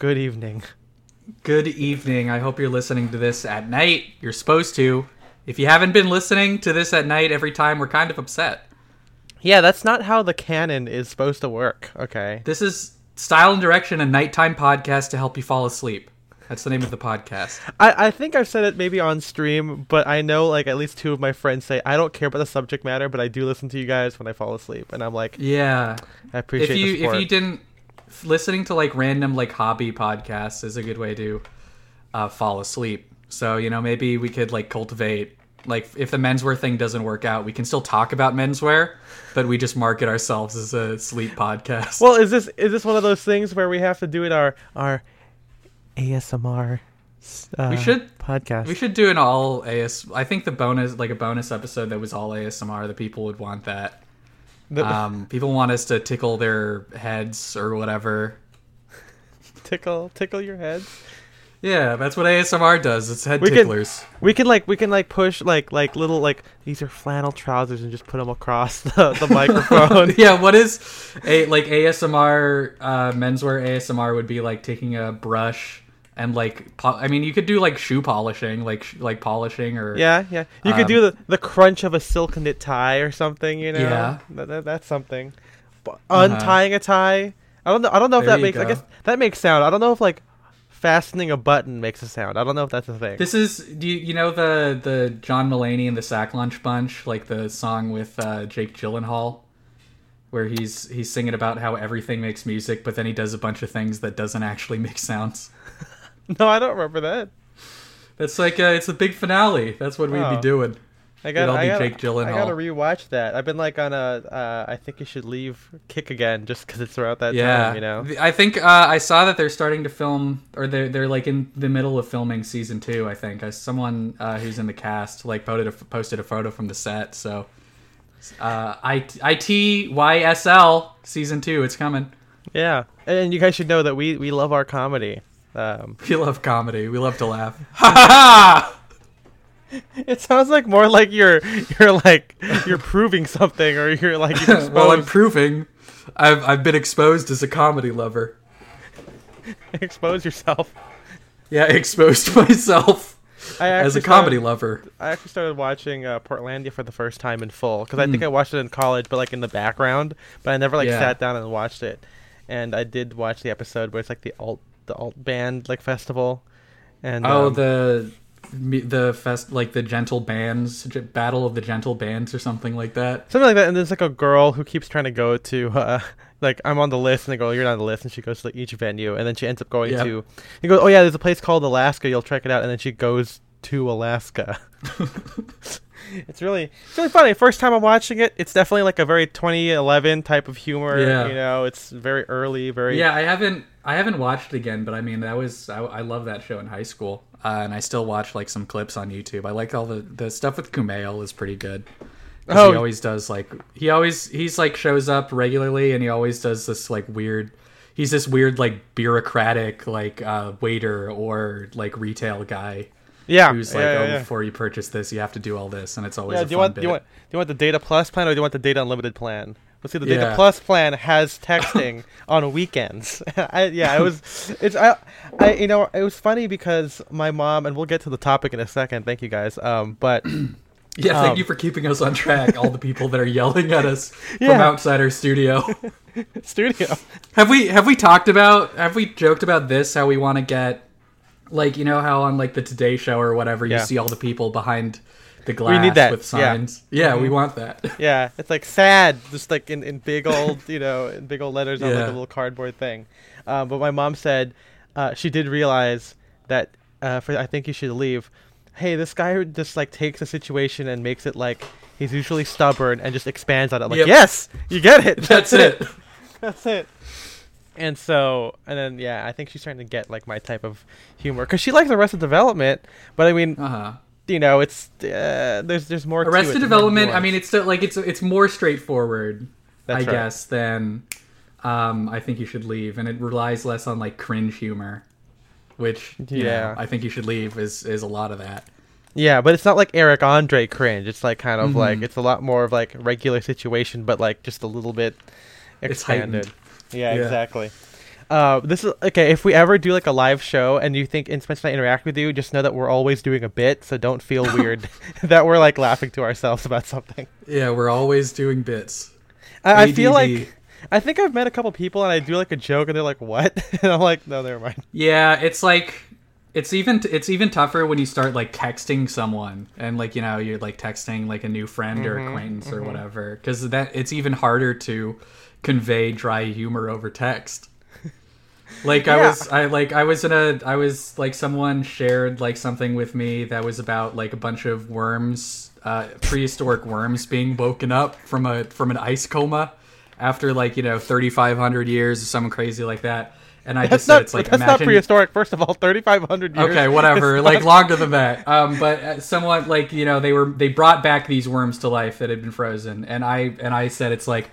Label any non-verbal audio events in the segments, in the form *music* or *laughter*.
Good evening. Good evening. I hope you're listening to this at night. You're supposed to. If you haven't been listening to this at night every time, we're kind of upset. Yeah, that's not how the canon is supposed to work. Okay. This is Style and Direction, a nighttime podcast to help you fall asleep. That's the name of the podcast. I, I think I've said it maybe on stream, but I know like at least two of my friends say I don't care about the subject matter, but I do listen to you guys when I fall asleep, and I'm like, Yeah. I appreciate If you if you didn't listening to like random like hobby podcasts is a good way to uh, fall asleep. So, you know, maybe we could like cultivate like if the menswear thing doesn't work out, we can still talk about menswear, but we just market ourselves as a sleep podcast. well, is this is this one of those things where we have to do it our our ASMR? Uh, We should- podcast. We should do an all AS. I think the bonus, like a bonus episode that was all ASMR, the people would want that. Um, people want us to tickle their heads or whatever. *laughs* tickle tickle your head. Yeah, that's what ASMR does. It's head We can- ticklers. We can like we can like push like like little like these are flannel trousers and just put them across the, the *laughs* microphone. yeah, what is a like ASMR uh, menswear ASMR would be like taking a brush and like po- I mean you could do like shoe polishing, like sh- like polishing or Yeah, yeah. You could Um, do the, the crunch of a silk knit tie or something. You know. Yeah. That, that- that's something. But Untying a tie. I don't know. I don't know if There that makes. I guess that makes sound. I don't know if like fastening a button makes a sound. I don't know if that's a thing. This is do you, you know the the John Mulaney and the Sack Lunch Bunch, like the song with uh, Jake Gyllenhaal, where he's he's singing about how everything makes music, but then he does a bunch of things that doesn't actually make sounds. *laughs* *laughs* no, I don't remember that. That's like uh, it's the big finale. That's what we'd Oh. be doing. I got. I got. I got to rewatch that. I've been like on a. Uh, I think you should leave kick again just because it's around that Yeah, time. You know. I think uh, I saw that they're starting to film, or they're they're like in the middle of filming season two. I think as someone uh, who's in the cast like posted a, posted a photo from the set. So, uh, I ITYSL season two, it's coming. Yeah, and you guys should know that we we love our comedy. Um, We love comedy. We love to laugh. Ha ha ha! it sounds like more like you're you're like you're proving something or you're like *laughs* you've exposed, well, I'm proving I've I've been exposed as a comedy lover. *laughs* expose yourself. Yeah, exposed *laughs* myself I as a comedy started- lover. I actually started watching uh, Portlandia for the first time in full because I Hmm. think I watched it in college, but like in the background. But I never like Yeah. sat down and watched it. And I did watch the episode where it's like the alt the alt band like festival. And Oh, um, the the fest like the gentle bands, battle of the gentle bands, or something like that. something like that. And there's like a girl who keeps trying to go to *laughs* uh, like I'm on the list, and they go, "You're not on the list," and she goes to each venue, and then she ends up going Yep. to. He goes, "Oh yeah, there's a place called Alaska. You'll check it out," and then she goes to Alaska. *laughs* *laughs* it's really it's really funny. First time I'm watching it, it's definitely like a very 2011 type of humor. Yeah. You know, it's very early, very Yeah, I haven't I haven't watched it again, but I mean that was I, I love that show in high school, uh, and I still watch like some clips on YouTube. I like all the the stuff with Kumail is pretty good. Oh. he always does like he always he's like shows up regularly, and he always does this like weird. He's this weird like bureaucratic like uh, waiter or like retail guy yeah. who's like, yeah, oh, yeah. before you purchase this, you have to do all this, and it's always Yeah, a do you want bit. do you want do you want the data plus plan or do you want the data unlimited plan? Let's see. The data Yeah. plus plan has texting *laughs* on weekends. *laughs* I, yeah, it was. It's I, I. You know, it was funny because my mom and we'll get to the topic in a second. Thank you guys. Um, but *clears throat* Yeah, thank Um, you for keeping us on track. All the people that are yelling at us from Yeah. outside our studio. *laughs* studio. have we have we talked about have we joked about this? How we want to get like you know how on like the Today Show or whatever you Yeah. see all the people behind the glass need that, with yeah. signs. Yeah, Mm-hmm. we want that. *laughs* Yeah, it's like sad, just like in, in big old, you know, in big old letters on like a little cardboard thing. Um, but my mom said uh, she did realize that uh, for I think you should leave. Hey, this guy just like takes a situation and makes it like he's usually stubborn and just expands on it. Like, Yep. yes, you get it. *laughs* That's it. *laughs* That's it. And so, and then yeah, I think she's starting to get like my type of humor because she likes Arrested Development, but I mean, Uh huh. You know, it's uh, there's there's more. to it, Arrested Development. I mean, it's still like it's it's more straightforward, That's I right. guess, than um, I think you should leave, and it relies less on like cringe humor, which you know, Yeah. I think you should leave is is a lot of that. Yeah, but it's not like Eric Andre cringe. It's like kind of Mhm. like it's a lot more of like regular situation, but like just a little bit expanded. Yeah, Yeah. exactly. Uh, this is okay. If we ever do like a live show and you think and Spencer and I interact with you, just know that we're always doing a bit, so don't feel *laughs* weird *laughs* that we're like laughing to ourselves about something. Yeah, we're always doing bits. I, I feel like I think I've met a couple people and I do like a joke and they're like, "What?" *laughs* and I'm like, "No, never mind." Yeah, it's like it's even it's even tougher when you start like texting someone and like you know you're like texting like a new friend or acquaintance or whatever because that it's even harder to convey dry humor over text. Like I was I like I was in a I was like someone shared like something with me that was about like a bunch of worms uh prehistoric worms being woken up from a from an ice coma after like you know 3500 years or something crazy like that and I That's just said not it's like that's not prehistoric. First of all, 3,500 years. okay whatever like not- longer than that um but uh, somewhat like you know they were they brought back these worms to life that had been frozen and i and i said it's like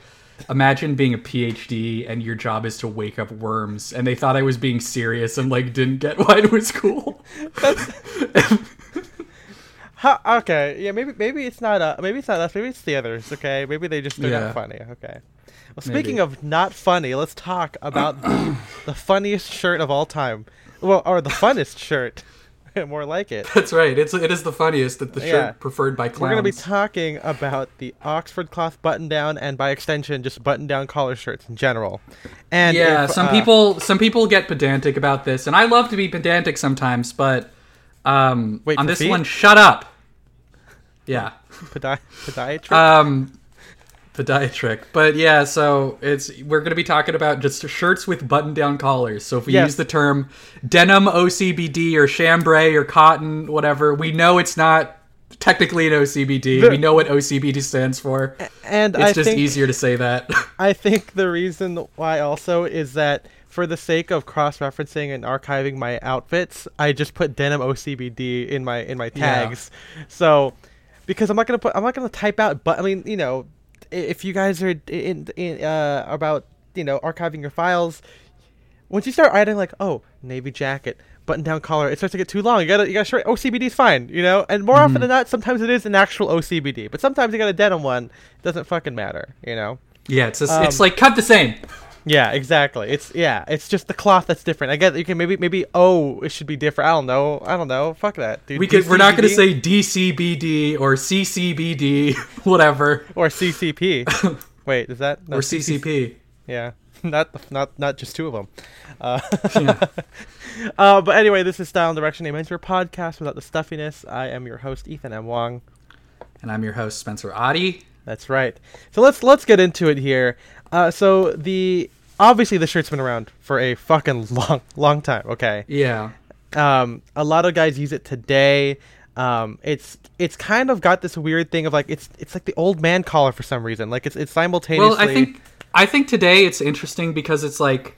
imagine being a phd and your job is to wake up worms and they thought i was being serious and like didn't get *laughs* why it was cool *laughs* Huh, okay, yeah, maybe maybe it's not uh maybe it's not us, maybe it's the others. Okay, maybe they just they're Yeah. not funny. Okay. Well, speaking Maybe. of not funny, let's talk about the, the funniest shirt of all time. Well, or the funnest shirt, *laughs* more like it. that's right it's it is the funniest that the shirt Yeah. preferred by clowns We're gonna be talking about the Oxford cloth button-down, and by extension, just button-down collar shirts in general. And yeah if, some uh, people some people get pedantic about this and i love to be pedantic sometimes but um Wait, on this feet? one shut up yeah podi- podiatrist. um podiatric but yeah so it's we're going to be talking about just shirts with button down collars so if we Yes. use the term denim ocbd or chambray or cotton whatever we know it's not technically an ocbd The- we know what ocbd stands for and it's I just think easier to say that *laughs* I think the reason why also is that for the sake of cross-referencing and archiving my outfits, I just put denim OCBD in my in my Yeah. tags. So because I'm not gonna put I'm not gonna type out. But I mean, you know, if you guys are in, in uh, about you know archiving your files, once you start writing like oh navy jacket. Button down collar, it starts to get too long. You gotta, you gotta short. OCBD is fine, you know. And more Mm-hmm. often than not, sometimes it is an actual OCBD, but sometimes you got a denim one. It doesn't fucking matter, you know. yeah it's just, Um, it's like cut the same Yeah, exactly. It's yeah, it's just the cloth that's different. I get that you can maybe maybe oh it should be different. I don't know. I don't know. Fuck that, dude. we could we're not going to say dcbd or ccbd *laughs* whatever or CCP. *laughs* Wait, is that no, or CC ccp Yeah, *laughs* not not not just two of them. Uh, uh, but anyway, this is Style and Direction, a menswear podcast without the stuffiness. I am your host Ethan M. Wong. and i'm your host spencer Oddie. That's right. So let's let's get into it here. Uh, so the obviously the shirt's been around for a fucking *laughs* long long time. Okay. yeah um, a lot of guys use it today. Um, it's it's kind of got this weird thing of like it's it's like the old man collar for some reason. Like it's it's simultaneously. Well, I think I think today it's interesting because it's like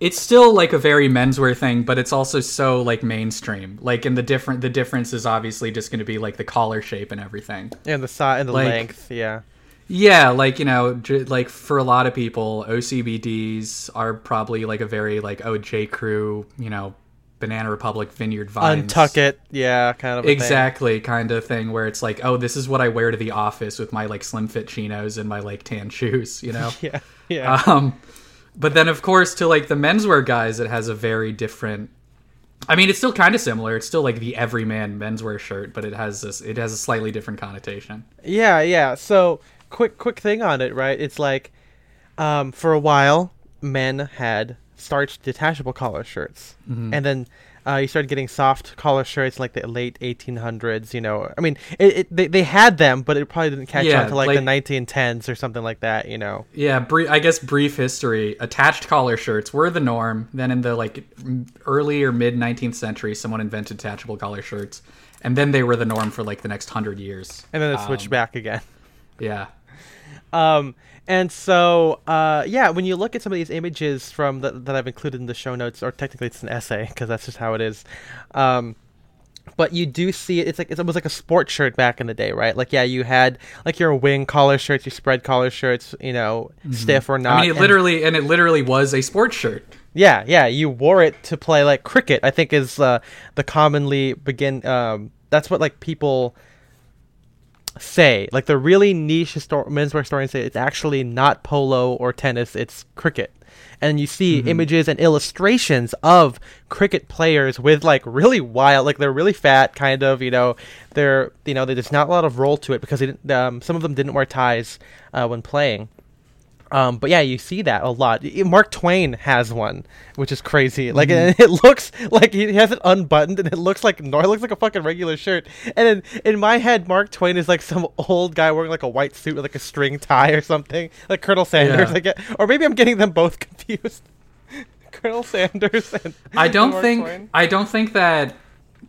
it's still like a very menswear thing, but it's also so like mainstream. Like in the different the difference is obviously just going to be like the collar shape and everything. and the size and the like- length. Yeah. Yeah, like you know, like for a lot of people, OCBDs are probably like a very like oh J Crew, you know, Banana Republic Vineyard Vines. Untuck it. Yeah, kind of. a thing. Exactly, kind of thing where it's like, oh, this is what I wear to the office with my like slim fit chinos and my like tan *laughs* shoes, you know. *laughs* Yeah. Yeah. Um, but then of course to like the menswear guys, it has a very different. I mean, it's still kind of similar. It's still like the everyman menswear shirt, but it has this. It has a slightly different connotation. Yeah, yeah. So quick, quick thing on it, right? It's like, um, for a while, men had starched detachable collar shirts, Mm-hmm. and then uh, you started getting soft collar shirts like the late 1800s. You know, I mean, it, it, they they had them, but it probably didn't catch Yeah, on to like, like- the 1910s or something like that. You know. Yeah, brie- I guess brief history. Attached collar shirts were the norm. Then in the like early or mid 19th century, someone invented detachable collar shirts, and then they were the norm for like the next hundred years. And then it switched Um, back again. Yeah. Um, and so, uh, yeah, when you look at some of these images from the, that I've included in the show notes, or technically it's an essay because that's just how it is. Um, but you do see it. It's like it's almost like a sports shirt back in the day, right? Like, yeah, you had like your wing collar shirts, your spread collar shirts, you know, stiff or not. Mm-hmm. I mean, it and- literally and it literally was a sports shirt. yeah, yeah, you wore it to play like cricket. I think is uh, the commonly begin. Um, that's what like people say like the really niche histor- menswear historians say it's actually not polo or tennis it's cricket and you see Mm-hmm. images and illustrations of cricket players with like really wild like they're really fat kind of you know they're you know there's not a lot of roll to it because they didn't, um, some of them didn't wear ties uh, when playing um, but yeah, you see that a lot. Mark Twain has one, which is crazy. Like, and *laughs* it looks like he has it unbuttoned, and it looks like no, it looks like a fucking regular shirt. And in, in my head, Mark Twain is like some *laughs* old guy wearing like a white suit with like a string tie or something, like Colonel Sanders. Yeah. I get, or maybe I'm getting them both *laughs* confused. Colonel Sanders and I don't think Twain. I don't think that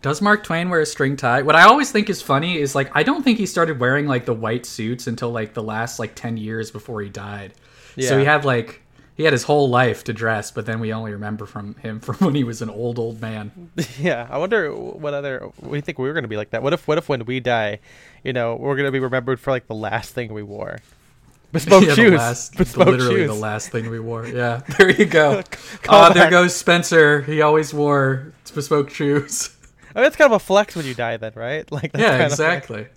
does Mark Twain wear a string tie? What I always think is funny is like I don't think he started wearing like the white suits until like the last like 10 years before he died. So he had like he had his whole life to dress, but then we only remember from him *laughs* from when he was an old old man. *laughs* Yeah, I wonder what other. What do you think we were gonna be like that? What if, what if when we die, you know, we're gonna be remembered for like the last thing we wore, *laughs* bespoke Yeah, shoes, the last, bespoke literally shoes. the last thing we wore. Yeah, there you go. Ah, there goes Spencer. He always wore bespoke shoes. I mean, it's kind of a flex when you die, then, right? Like, that's yeah, kind of exactly.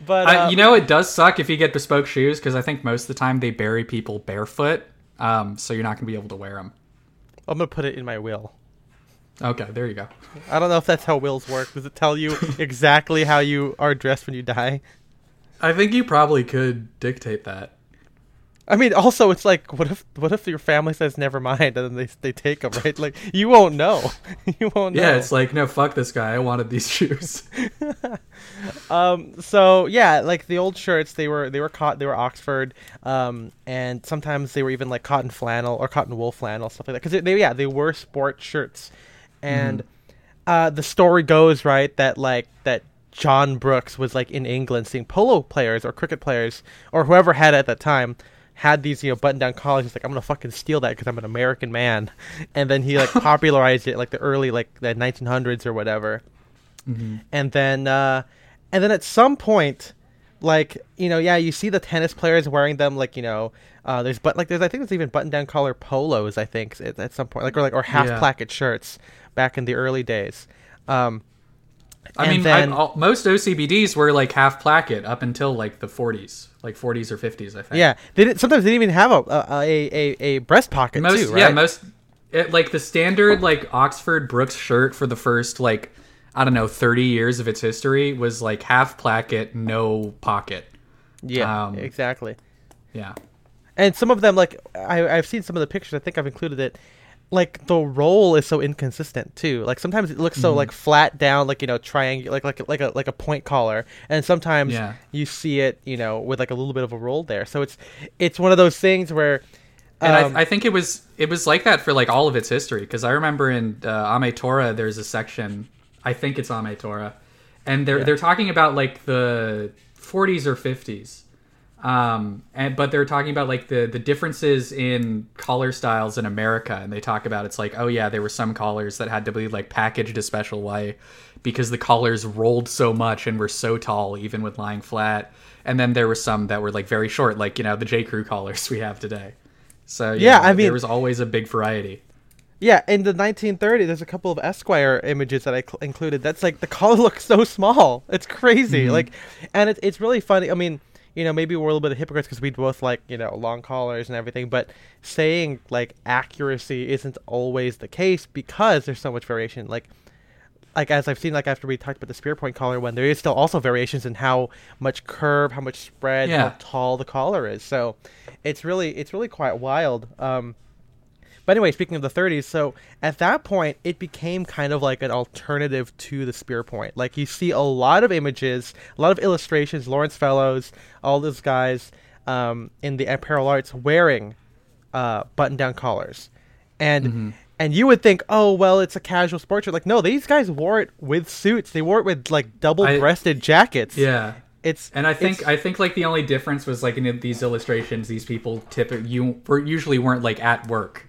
Like- but I, uh, you know, it does suck if you get bespoke shoes because I think most of the time they bury people barefoot, um, so you're not gonna be able to wear them. I'm gonna put it in my will. Okay, there you go. I don't know if that's how wills work. Does it tell you *laughs* exactly how you are dressed when you die? I think you probably could dictate that. I mean, also, it's like, what if, what if your family says never mind, and then they they take them, right? Like, you won't know. *laughs* you won't know. Yeah, it's like no, fuck this guy. I wanted these *laughs* shoes. *laughs* Um. So yeah, like the old shirts, they were they were caught they were Oxford, um, and sometimes they were even like cotton flannel or cotton wool flannel stuff like that. Because they yeah they were sport shirts, and uh, the story goes right that like that John Brooks was like in England seeing polo players or cricket players or whoever had it at that time had these you know button down collars. He's like I'm gonna fucking steal that because I'm an American man, and then he like *laughs* popularized it like the early like the 1900s or whatever and then uh and then at some point like you know yeah you see the tennis players wearing them like you know uh there's but like there's i think there's even button down collar polos i think at, at some point like or like or half Yeah. placket shirts back in the early days um I mean, then- I, all, most OCBDs were like half placket up until like the 40s, like 40s or 50s, I think. yeah they didn't sometimes they didn't even have a a a, a, a breast pocket most too right yeah most it, like the standard like Oxford Brooks shirt for the first like I don't know 30 years of its history was like half placket, no pocket. yeah um, exactly Yeah. and some of them like I, i've seen some of the pictures i think i've included it like the roll is so inconsistent too like sometimes it looks so Mm-hmm. like flat down like you know triangular like like like a like a point collar and sometimes Yeah. you see it you know with like a little bit of a roll there so it's it's one of those things where And um, I, I think it was it was like that for like all of its history because I remember in uh, Ametora there's a section I think it's Ametora, and they're Yeah. they're talking about like the 40s or 50s, um, and but they're talking about like the the differences in collar styles in America, and they talk about it's like oh yeah there were some collars that had to be like packaged a special way because the collars rolled so much and were so tall even with lying flat, and then there were some that were like very short like you know the J Crew collars *laughs* we have today. So Yeah, I mean- there was always a big variety. Yeah, in the 1930, there's a couple of Esquire images that I cl- included. That's like the *laughs* collar looks so small. It's crazy. Like, and it, it's really funny. I mean, you know, maybe we're a little bit of hypocrites because we both like you know long collars and everything, but saying like accuracy isn't always the case because there's so much variation. Like, like as I've seen, like after we talked about the spear point collar when there is still also variations in how much curve, how much spread, Yeah. how tall the collar is. So, it's really it's really quite wild. Um, but anyway, speaking of the 30s, so at that point, it became kind of like an alternative to the spear point. Like you see a lot of images, a lot of illustrations, Laurence Fellows, all those guys um, in the apparel arts wearing uh, button-down collars, and and you would think, oh well, it's a casual sport shirt. Like no, these guys wore it with suits. They wore it with like double-breasted jackets. Yeah. it's And I think I think like the only difference was like in these illustrations, these people typically you were usually weren't like at work,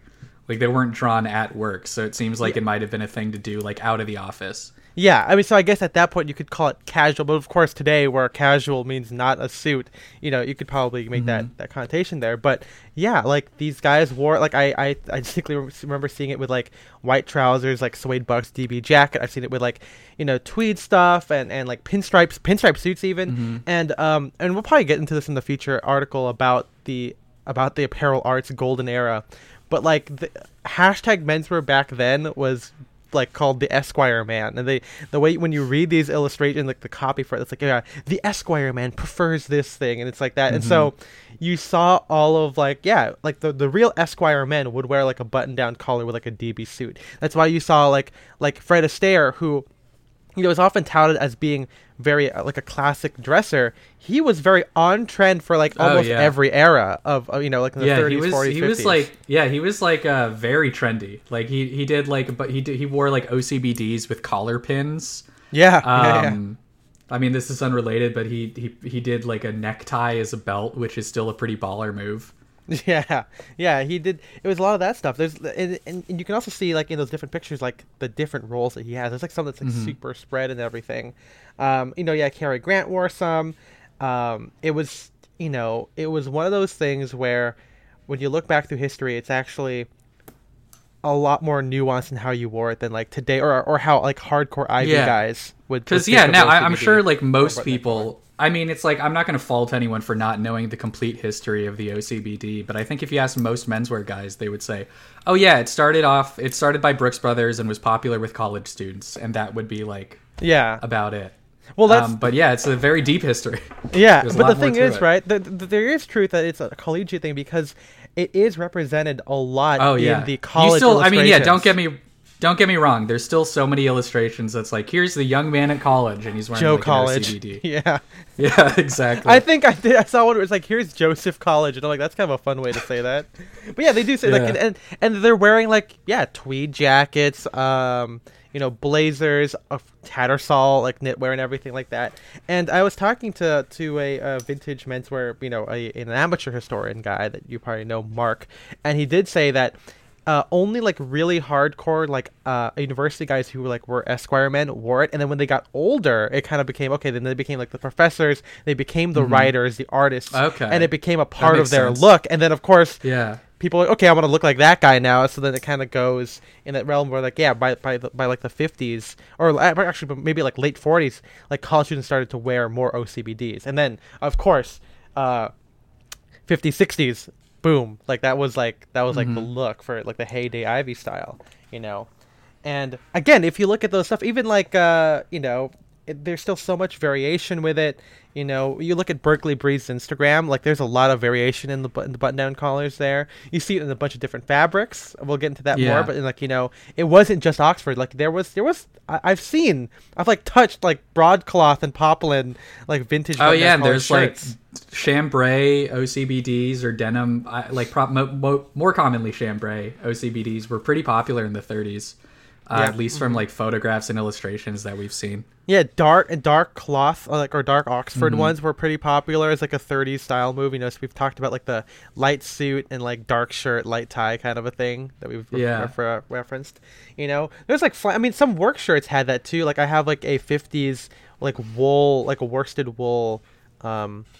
like they weren't drawn at work. So it seems like it might have been a thing to do like out of the office. Yeah, I mean, so I guess at that point you could call it casual, but of course today, where casual means not a suit, you know, you could probably make that that connotation there. But yeah, like these guys wore like I I I distinctly remember seeing it with like white trousers, like suede bucks, DB jacket. I've seen it with like you know tweed stuff and and like pinstripes, pinstripe suits even. And um and we'll probably get into this in the future article about the about the apparel arts golden era. But like the hashtag menswear back then was like called the Esquire man, and they the way when you read these illustrations, like the copy for it, it's like yeah, the Esquire man prefers this thing, and it's like that, and so mm-hmm. you saw all of like yeah, like the the real Esquire men would wear like a button down collar with like a DB suit. That's why you saw like like Fred Astaire who you know, is often touted as being very uh, like a classic dresser. He was very on trend for like Oh, almost yeah. every era of uh, you know like in the yeah, 30s, he was 40s, he 50s. was like yeah, he was like uh very trendy. Like he he did like but he did, he wore like OCBDs with collar pins. yeah, yeah, yeah. Um I mean this is unrelated, but he he he did like a necktie as a belt, which is still a pretty baller move. *laughs* Yeah, yeah, he did. It was a lot of that stuff. There's and, and, and you can also see like in those different pictures like the different roles that he has. There's like some that's like Mm-hmm. super spread and everything. Um, you know, yeah, Cary Grant wore some. Um, it was you know it was one of those things where when you look back through history, it's actually a lot more nuanced in how you wore it than like today or or how like hardcore Ivy Yeah. guys would. Because yeah, now I, I'm sure like most people. I mean, it's like I'm not going to fault anyone for not knowing the complete history of the OCBD, but I think if you ask most menswear guys, they would say, "Oh yeah, it started off. It started by Brooks Brothers and was popular with college students, and that would be like Yeah. about it." Well, that's Um, but yeah, it's a very deep history. *laughs* Yeah, but the thing is, it. right? The, the, there is truth that it's a collegiate thing because it is represented a lot Oh yeah, in the college. You still, I mean, yeah. Don't get me, don't get me wrong. There's still so many illustrations that's like, here's the young man at college, and he's wearing Joe like, College. OCBD. *laughs* Yeah, Yeah, *laughs* exactly. I think I did. I saw one where it's like, "Here's Joseph College," and I'm like, "That's kind of a fun way to say that." *laughs* But yeah, they do say like, Yeah. and, and and they're wearing like yeah, tweed jackets, um, you know, blazers, a tattersall like knitwear and everything like that. And I was talking to to a, uh vintage menswear, you know, a, an amateur historian guy that you probably know, Mark, and he did say that. Uh, only like really hardcore like uh university guys who were like were esquire men wore it and then when they got older it kind of became okay then they became like the professors they became the writers the artists Mm-hmm. Okay. and it became a part of their sense. look and then of course yeah. people are like, okay i want to look like that guy now so then it kind of goes in that realm where like yeah by by, the, by like the 50s or actually maybe like late 40s like college students started to wear more ocbds and then of course uh 50s 60s boom like that was like that was like the look for like the heyday ivy style you know? And again if you look at those stuff even like uh you know it, there's still so much variation with it you know you look at berkeley breeze's instagram like there's a lot of variation in the, bu- in the button down collars there you see it in a bunch of different fabrics we'll get into that Yeah. more but like you know it wasn't just oxford like there was there was I, i've seen i've like touched like broadcloth and poplin like vintage Oh button-down yeah, and there's shirts. like chambray OCBDs or denim. Like pro- mo- mo- more commonly chambray OCBDs were pretty popular in the 30s, uh, Yeah. at least from like photographs and illustrations that we've seen. Yeah, dark and dark cloth, uh, like or dark Oxford Mm-hmm. ones were pretty popular as like a 30s style move. You know, so we've talked about like the light suit and like dark shirt, light tie kind of a thing that we've re- Yeah. refer- referenced. You know, there's like fl- I mean, some work shirts had that too. Like I have like a 50s like wool, like a worsted wool, um, like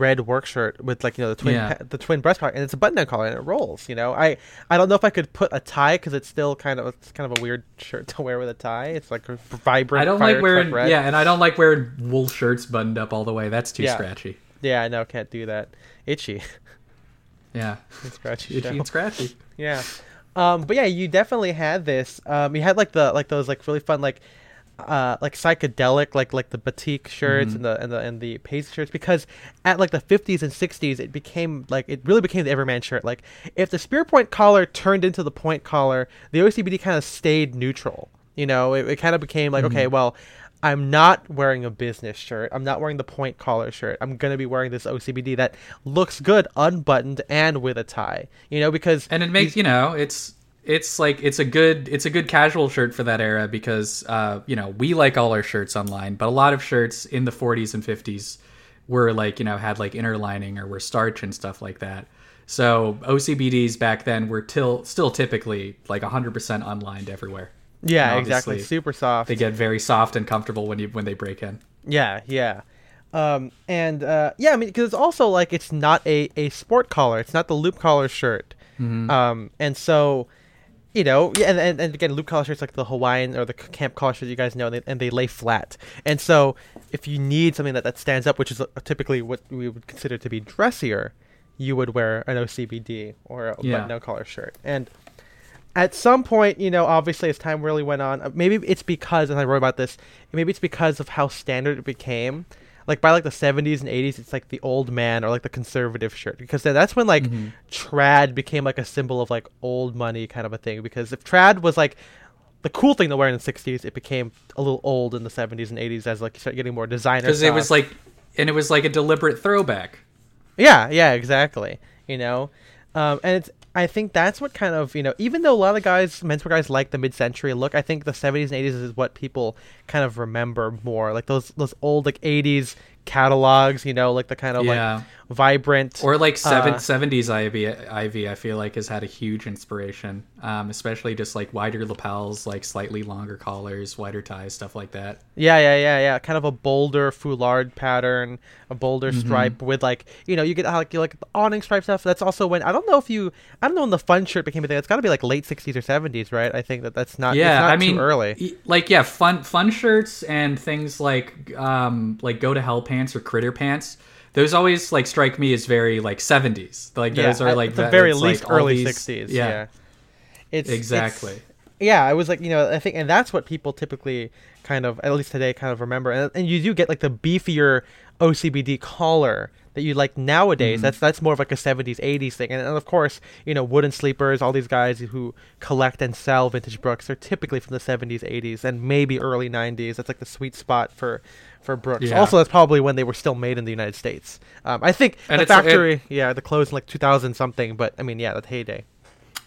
red work shirt with like you know the twin Yeah. the twin breast collar and it's a button down collar and it rolls. You know, I I don't know if I could put a tie because it's still kind of it's kind of a weird shirt to wear with a tie. It's like vibrant. I don't like wearing red. yeah, and I don't like wearing wool shirts buttoned up all the way. That's too Yeah. scratchy. Yeah, I no, can't do that. Itchy. *laughs* Yeah, *laughs* It's scratchy. itchy show. and scratchy. *laughs* Yeah. Um, but yeah, you definitely had this. Um, you had like the like those like really fun like uh like psychedelic like like the batik shirts and the and the and the paisley shirts because at like the 50s and 60s it became like it really became the everyman shirt. Like if the spear point collar turned into the point collar the ocbd kind of stayed neutral you know? It, it kind of became like okay well i'm not wearing a business shirt. I'm not wearing the point collar shirt. I'm gonna be wearing this ocbd that looks good unbuttoned and with a tie you know? Because and it makes you know it's it's like it's a good it's a good casual shirt for that era because uh you know we like all our shirts online but a lot of shirts in the 40s and 50s were like you know had like inner lining or were starch and stuff like that so ocbds back then were till still typically like 100% unlined everywhere Yeah, exactly. Super soft. They get very soft and comfortable when you when they break in. Yeah, yeah. Um, and uh, yeah, I mean, because it's also like it's not a, a sport collar. It's not the loop collar shirt. Um, and so, you know, yeah, and, and, and again, loop collar shirts like the Hawaiian or the camp collar shirts you guys know, and they, and they lay flat. And so, if you need something that, that stands up, which is uh, typically what we would consider to be dressier, you would wear an OCBD or a Yeah. button down collar shirt. And at some point, you know, obviously as time really went on, uh, maybe it's because, and I wrote about this, maybe it's because of how standard it became. Like by like the 70s and 80s, it's like the old man or like the conservative shirt because then that's when like trad became like a symbol of like old money kind of a thing. Because if trad was like the cool thing to wear in the 60s, it became a little old in the 70s and 80s as like you start getting more designer. Because it was like, and it was like a deliberate throwback. Yeah, yeah, exactly. You know, um, and it's I think that's what kind of you know even though a lot of guys menswear guys like the mid-century look, I think the 70s and 80s is what people kind of remember more, like those those old like 80s catalogs, you know, like the kind of Yeah. like vibrant Or like seven, Uh, 70s Ivy, Ivy, I feel like has had a huge inspiration, um, especially just like wider lapels, like slightly longer collars, wider ties, stuff like that. Yeah, yeah, yeah, yeah. Kind of a bolder foulard pattern, a bolder Mm-hmm. stripe with like you know you get like you like the awning stripe stuff. That's also when I don't know if you I don't know when the fun shirt became a thing. It's got to be like late '60s or '70s, right? I think that that's not yeah, it's not I mean, too early. like yeah, fun fun shirts and things like um, like go to hell pants or critter pants. Those always like strike me as very like 70s. Like those are like the very least like, early these- 60s. Yeah, Yeah, it's it's- exactly. yeah, I was like, you know, I think, and that's what people typically kind of, at least today, kind of remember. And, and you do get like the beefier OCBD collar that you like nowadays. Mm-hmm. That's that's more of like a 70s, 80s thing. And, and of course, you know, wooden sleepers, all these guys who collect and sell vintage Brooks are typically from the 70s, 80s, and maybe early 90s. That's like the sweet spot for for Brooks. Yeah. Also, that's probably when they were still made in the United States. Um, I think And the it's- it- factory, yeah, the closed in like 2000 something. But I mean, yeah, that heyday.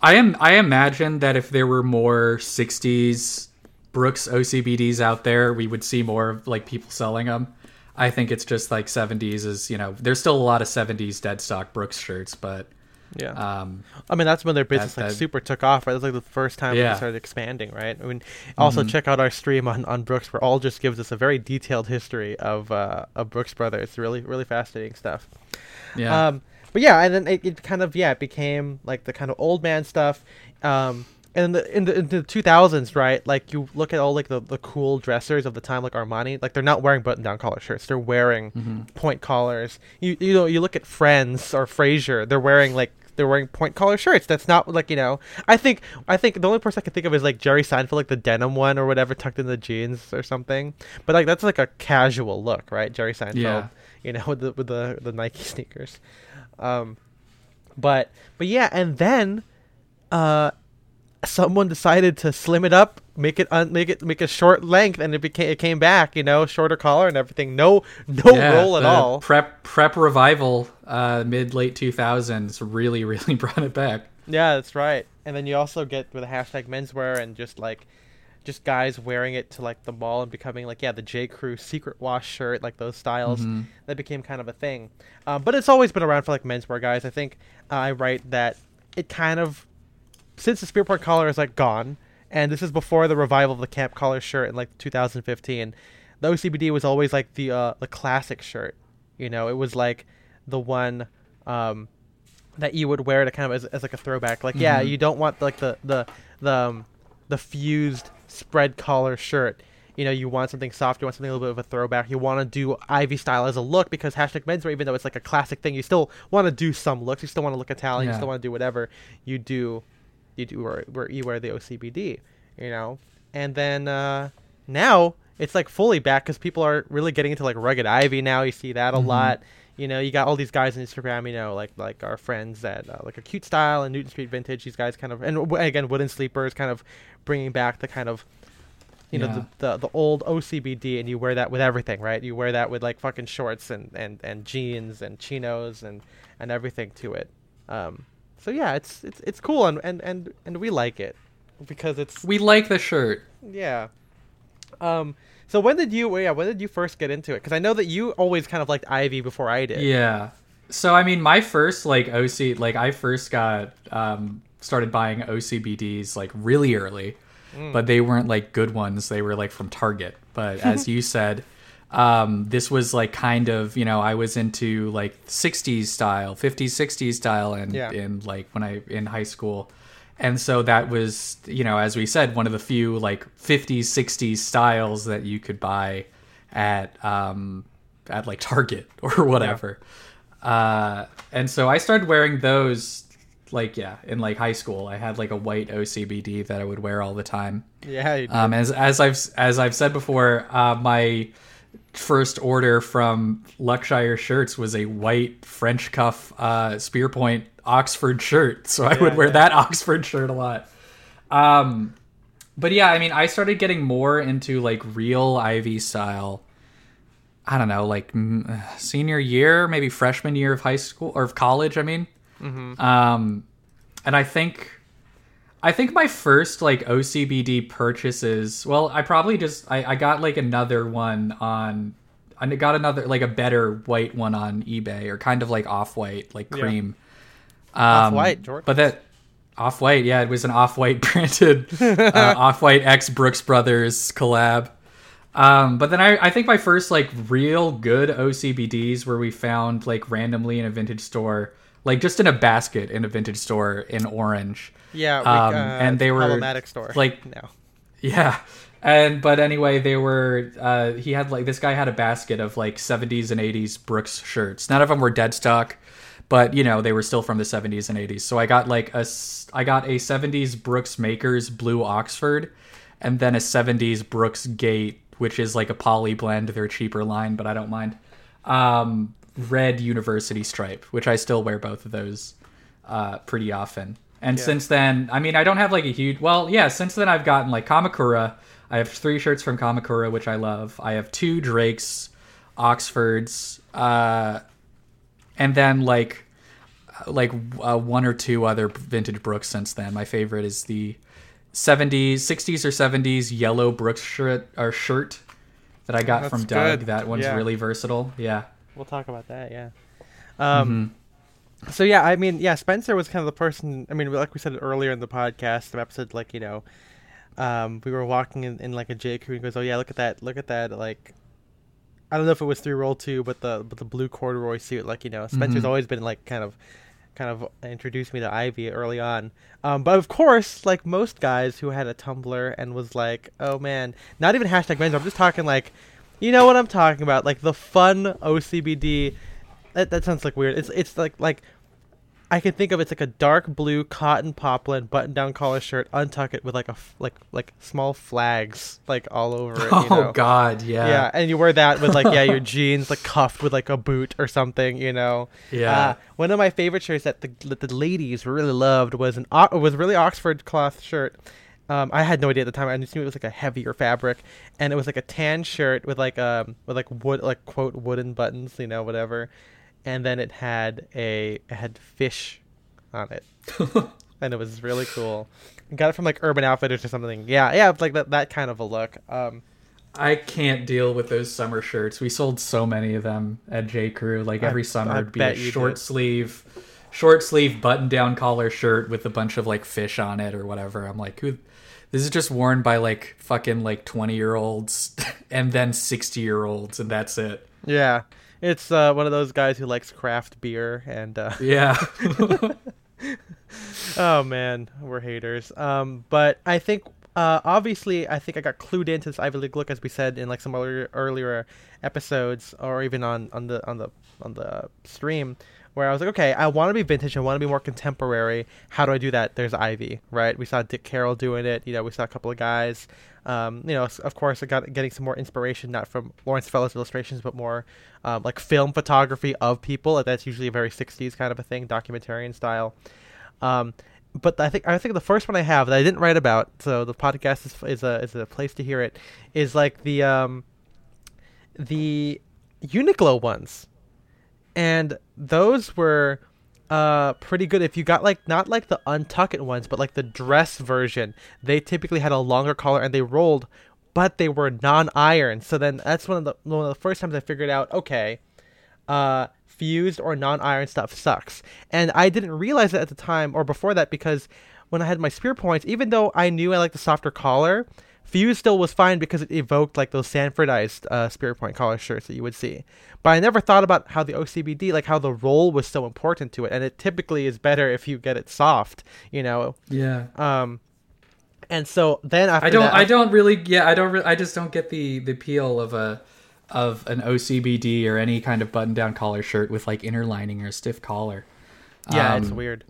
I am. I imagine that if there were more '60s Brooks OCBDs out there, we would see more of like people selling them. I think it's just like '70s is you know there's still a lot of '70s dead stock Brooks shirts, but Yeah. um, I mean, that's when their business That- like that- super took off. Right, that's like the first time Yeah. they started expanding. Right. I mean, also Mm-hmm. check out our stream on, on Brooks, where all just gives us a very detailed history of uh, of Brooks Brothers. It's really really fascinating stuff. yeah, Um, but yeah, and then it, it kind of yeah it became like the kind of old man stuff. Um, and in the, in the in the 2000s, right? Like you look at all like the, the cool dressers of the time, like Armani. Like they're not wearing button down collar shirts. They're wearing Mm-hmm. point collars. You you know you look at Friends or Frasier. They're wearing like they're wearing point collar shirts. That's not like you know. I think I think the only person I can think of is like Jerry Seinfeld, like the denim one or whatever, tucked in the jeans or something. But like that's like a casual look, right? Jerry Seinfeld, Yeah. you know, *laughs* with the with the the Nike sneakers. Um, but but yeah, and then uh, someone decided to slim it up, make it un- make it make a short length, and it became it came back, you know, shorter collar and everything. No no yeah, roll at all. Prep prep revival, uh, mid late 2000s really really *laughs* brought it back. Yeah, that's right. And then you also get with the hashtag menswear and just like just guys wearing it to like the mall and becoming like yeah the J Crew secret wash shirt like those styles that became kind of a thing. Um, but it's always been around for like menswear guys. I think uh, I write that it kind of since the spear point collar is like gone, and this is before the revival of the camp collar shirt in like 2015. The OCBD was always like the uh, the classic shirt. You know, it was like the one um, that you would wear to kind of as, as like a throwback. Like, yeah, Mhm. you don't want like the the the um, the fused spread collar shirt. You know, you want something soft. You want something a little bit of a throwback. You want to do Ivy style as a look because hashtag menswear, even though it's like a classic thing, you still want to do some looks. You still want to look Italian. You still want to do whatever you do. You do where, where you wear the OCBD. You know, and then uh, now it's like fully back because people are really getting into like rugged Ivy now. You see that a Mhm. lot. You know, you got all these guys on Instagram. You know, like like our friends at uh, like Acute Style and Newton Street Vintage. These guys kind of and w- again Wooden Sleepers kind of bringing back the kind of you know Yeah. the, the the old OCBD and you wear that with everything, right? You wear that with like fucking shorts and and and jeans and chinos and and everything to it. Um, so yeah, it's it's it's cool and and and and we like it because it's We like the shirt. yeah. Um. So when did you? Yeah. When did you first get into it? Because I know that you always kind of liked Ivy before I did. Yeah. So I mean, my first like OC, like I first got um, started buying OCBDs like really early. but they weren't like good ones. They were like from Target. But *laughs* as you said, um, this was like kind of you know I was into like 60s style, 50s, 60s style, and Yeah. in like when I in high school. And so that was, you know, as we said, one of the few like 50s, 60s styles that you could buy at um, at like Target *laughs* or whatever. Uh, and so I started wearing those like yeah in like high school. I had like a white OCBD that I would wear all the time. Yeah, you. Um, as as I've as I've said before, uh, my first order from Luxire Shirts was a white French cuff uh, spear point Oxford shirt, so I would wear yeah. that *laughs* Oxford shirt a lot. Um, but yeah, I mean, I started getting more into like real Ivy style. I don't know, like uh, senior year, maybe freshman year of high school or of college. I mean, um, and I think I think my first like OCBD purchases. Well, I probably just I, I got like another one on. I got another like a better white one on eBay or kind of like off white, like Yeah. cream. Off-white, Jordan. Um, But that off white, yeah, it was an off white printed *laughs* uh, *laughs* off white X Brooks Brothers collab. Um, but then I, I think my first like real good OCBDs where we found like randomly in a vintage store, like just in a basket in a vintage store in Orange. yeah, we, um, uh, and they were, problematic store. like- no. Yeah. And but anyway, they were uh he had like this guy had a basket of like 70s and 80s Brooks shirts. None of them were dead stock, but you know, they were still from the 70s and 80s. So I got like a I got a 70s Brooks Makers blue Oxford and then a 70s Brooksgate, which is like a poly blend, they're cheaper line, but I don't mind. Um red university stripe, which I still wear both of those uh pretty often. And Yeah. since then, I mean, I don't have like a huge. Well, yeah. Since then, I've gotten like Kamakura. I have three shirts from Kamakura, which I love. I have two Drakes, Oxfords, uh, and then like like uh, one or two other vintage Brooks since then. My favorite is the 70s, 60s or 70s yellow Brooks shirt or shirt that I got That's from Doug. good. That one's Yeah. really versatile. Yeah. We'll talk about that, yeah. Um, So yeah, I mean, yeah, Spencer was kind of the person. I mean, like we said earlier in the podcast, the episode, like you know, um, we were walking in, in like a J Crew and he goes, "Oh yeah, look at that, look at that!" Like, I don't know if it was three roll two, but the but the blue corduroy suit, like you know, Spencer's Mhm. always been like kind of, kind of introduced me to Ivy early on. Um, but of course, like most guys who had a Tumblr and was like, "Oh man," not even hashtag men's. I'm just talking like, you know what I'm talking about, like the fun OCBD. That, that sounds like weird. It's it's like like I can think of it's like a dark blue cotton poplin button down collar shirt, untuck it with like a f- like like small flags like all over it. *laughs* Oh know? God, yeah. Yeah, and you wear that with like yeah your *laughs* jeans like cuffed with like a boot or something, you know. Yeah. Uh, one of my favorite shirts that the that the ladies really loved was an was really Oxford cloth shirt. Um, I had no idea at the time. I just knew it was like a heavier fabric, and it was like a tan shirt with like um with like wood like quote wooden buttons, you know, whatever. And then it had a it had fish on it, *laughs* and it was really cool. I got it from like Urban Outfitters or something. Yeah, yeah, it's like that that kind of a look. Um, I can't deal with those summer shirts. We sold so many of them at J Crew. Like I- every summer, I it'd be a short did. sleeve, short sleeve button down collar shirt with a bunch of like fish on it or whatever. I'm like, who? This is just worn by like fucking like 20 year olds *laughs* and then 60 year olds, and that's it. Yeah, it's uh, one of those guys who likes craft beer and uh, Yeah. *laughs* *laughs* oh man, we're haters. Um, but I think uh, obviously I think I got clued into this Ivy League look as we said in like some earlier earlier episodes or even on on the on the on the stream where I was like, okay, I want to be vintage. I want to be more contemporary. How do I do that? There's Ivy, right? We saw Dick Carroll doing it. You know, we saw a couple of guys. Um, you know, of course, I got getting some more inspiration, not from Laurence Fellows illustrations, but more um, like film photography of people. That's usually a very '60s kind of a thing, documentarian style. Um, but I think I think the first one I have that I didn't write about, so the podcast is is a is a place to hear it, is like the um, the Uniqlo ones, and those were uh pretty good if you got like not like the untucked ones but like the dress version they typically had a longer collar and they rolled but they were non-iron so then that's one of the one of the first times i figured out okay uh, fused or non-iron stuff sucks. And I didn't realize it at the time or before that because when I had my spear points, even though I knew I liked the softer collar, fused still was fine because it evoked like those Sanforized uh, spear point collar shirts that you would see. But I never thought about how the OCBD, like how the roll was so important to it, and it typically is better if you get it soft, you know. Yeah. Um, and so then after I don't. that, I don't really. Yeah. I don't. Re- I just don't get the the appeal of a of an OCBD or any kind of button down collar shirt with like inner lining or a stiff collar. yeah, Um, it's weird.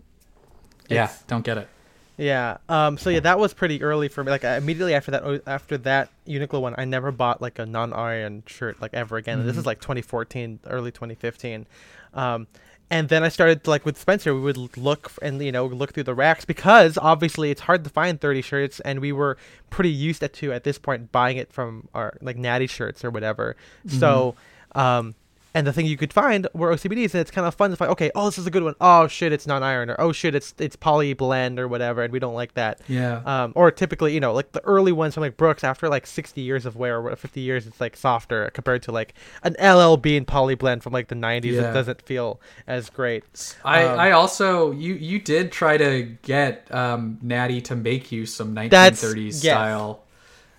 Yeah. It's- Don't get it. Yeah. Um. So yeah, that was pretty early for me. Like immediately after that, after that Uniqlo one, I never bought like a non-iron shirt like ever again. And This is like 2014, early 2015. Um, and then I started like with Spencer, we would look f- and you know look through the racks because obviously it's hard to find 30 shirts, and we were pretty used to, at this point buying it from our like natty shirts or whatever. So, um. And the thing you could find were OCBDs, and it's kind of fun to find. Okay, oh, this is a good one. Oh shit, it's non-iron, or oh shit, it's it's poly blend or whatever, and we don't like that. Yeah. Um, or typically, you know, like the early ones from like Brooks, after like 60 years of wear or 50 years, it's like softer compared to like an LL Bean poly blend from like the 90s. Yeah. It doesn't feel as great. I, Um, I also you you did try to get um, Natty to make you some That's- 1930s yes. style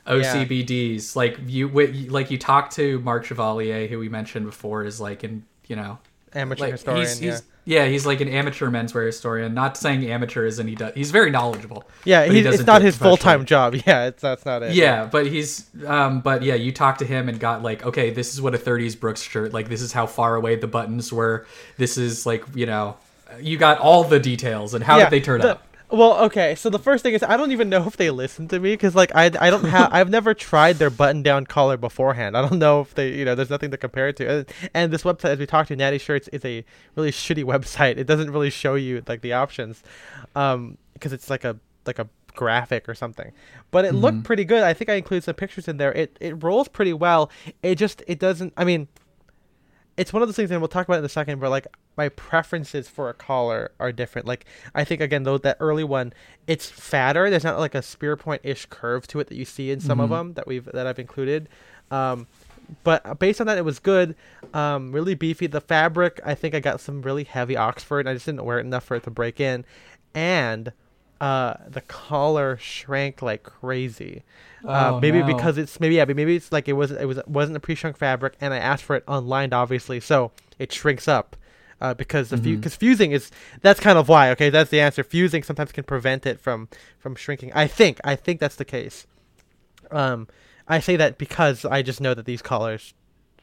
OCBDs. Like you like you talked to Marc Chevalier, who we mentioned before, is like in you know Amateur like historian. he's, yeah. he's yeah he's like an amateur menswear historian. Not saying amateur isn't he does he's very knowledgeable. yeah, but he it's not his full time job. *laughs* Yeah, it's that's not it. Yeah, but he's um but yeah, you talked to him and got like, okay, this is what a 30s Brooks shirt like this is how far away the buttons were. This is like, you know, you got all the details and how Yeah, did they turn the- out? Well, okay. So the first thing is I don't even know *laughs* if they listen to me because like I, I don't have I've never tried their button down collar beforehand. I don't *laughs* know if they you know there's nothing to compare it to. And, and this website as we talked to Natty Shirts is a really shitty *laughs* website. It doesn't really show you like the options, um, because it's like a like a graphic or something. But it looked pretty good. I think I included some pictures in there. It it rolls pretty well. It just it doesn't. I mean, it's one of those things, and we'll talk about it in a second. but like my preferences for a collar are different. Like I think again though that early one, it's fatter. There's not like a spear point ish curve to it that you see in some of them that we've that I've included. Um, but based on that, it was good. Um, really beefy. The fabric, I think I got some really heavy Oxford. I just didn't wear it enough for it to break in, and uh, the collar shrank like crazy. uh, Oh, maybe no. because it's maybe yeah, but maybe it's like it was it was it wasn't a pre-shrunk fabric, and I asked for it unlined, obviously, so it shrinks up. Uh, because the Mm-hmm. because fusing is that's kind of why okay that's the answer fusing sometimes can prevent it from from shrinking I think I think that's the case um I say that because I just know that these collars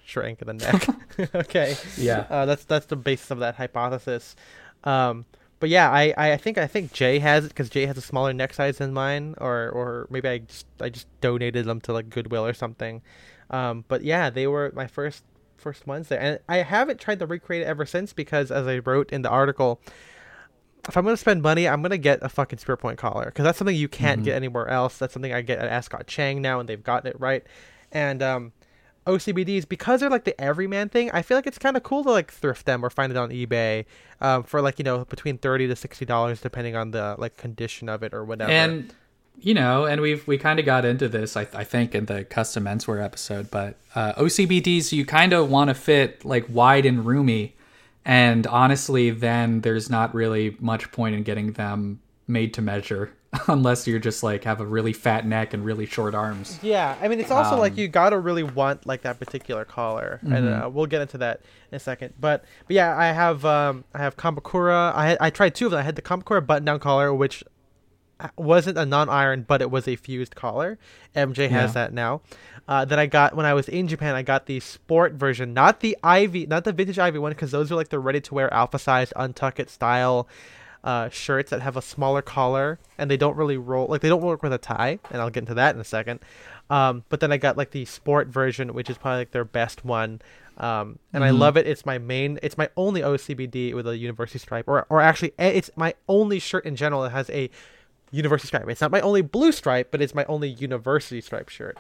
shrink in the neck *laughs* *laughs* okay Yeah. uh, that's that's the basis of that hypothesis. Um, but yeah, I, I think I think Jay has it because Jay has a smaller neck size than mine, or or maybe I just I just donated them to like Goodwill or something. Um, but yeah, they were my first first ones there, and I haven't tried to recreate it ever since because as I wrote in the article. If I'm gonna spend money, I'm gonna get a fucking spear point collar because that's something you can't get anywhere else. That's something I get at Ascot Chang now, and they've gotten it right. And um, OCBDs because they're like the everyman thing. I feel like it's kind of cool to like thrift them or find it on eBay um, for like you know between thirty to sixty dollars depending on the like condition of it or whatever. And you know, and we've we kind of got into this, I, I think, in the custom menswear episode. But uh, OCBDs, you kind of want to fit like wide and roomy, and honestly, then there's not really much point in getting them made to measure *laughs* unless you're just like have a really fat neck and really short arms. yeah, I mean it's also like Um, you gotta really want like that particular collar, and uh, we'll get into that in a second. But but yeah, I have um I have Kamakura. I had, I tried two of them. I had the Kamakura button down collar, which wasn't a non-iron, but it was a fused collar. MJ has Yeah. that now. Uh, that I got when I was in Japan. I got the sport version, not the Ivy, not the vintage Ivy one, because those are like the ready-to-wear alpha-sized untuck it style uh, shirts that have a smaller collar and they don't really roll like they don't work with a tie. And I'll get into that in a second. Um, but then I got like the sport version, which is probably like their best one. Um, and I love it. It's my main. It's my only OCBD with a university stripe, or or actually, eh, it's my only shirt in general that has a university stripe. It's not my only blue stripe, but it's my only university stripe shirt,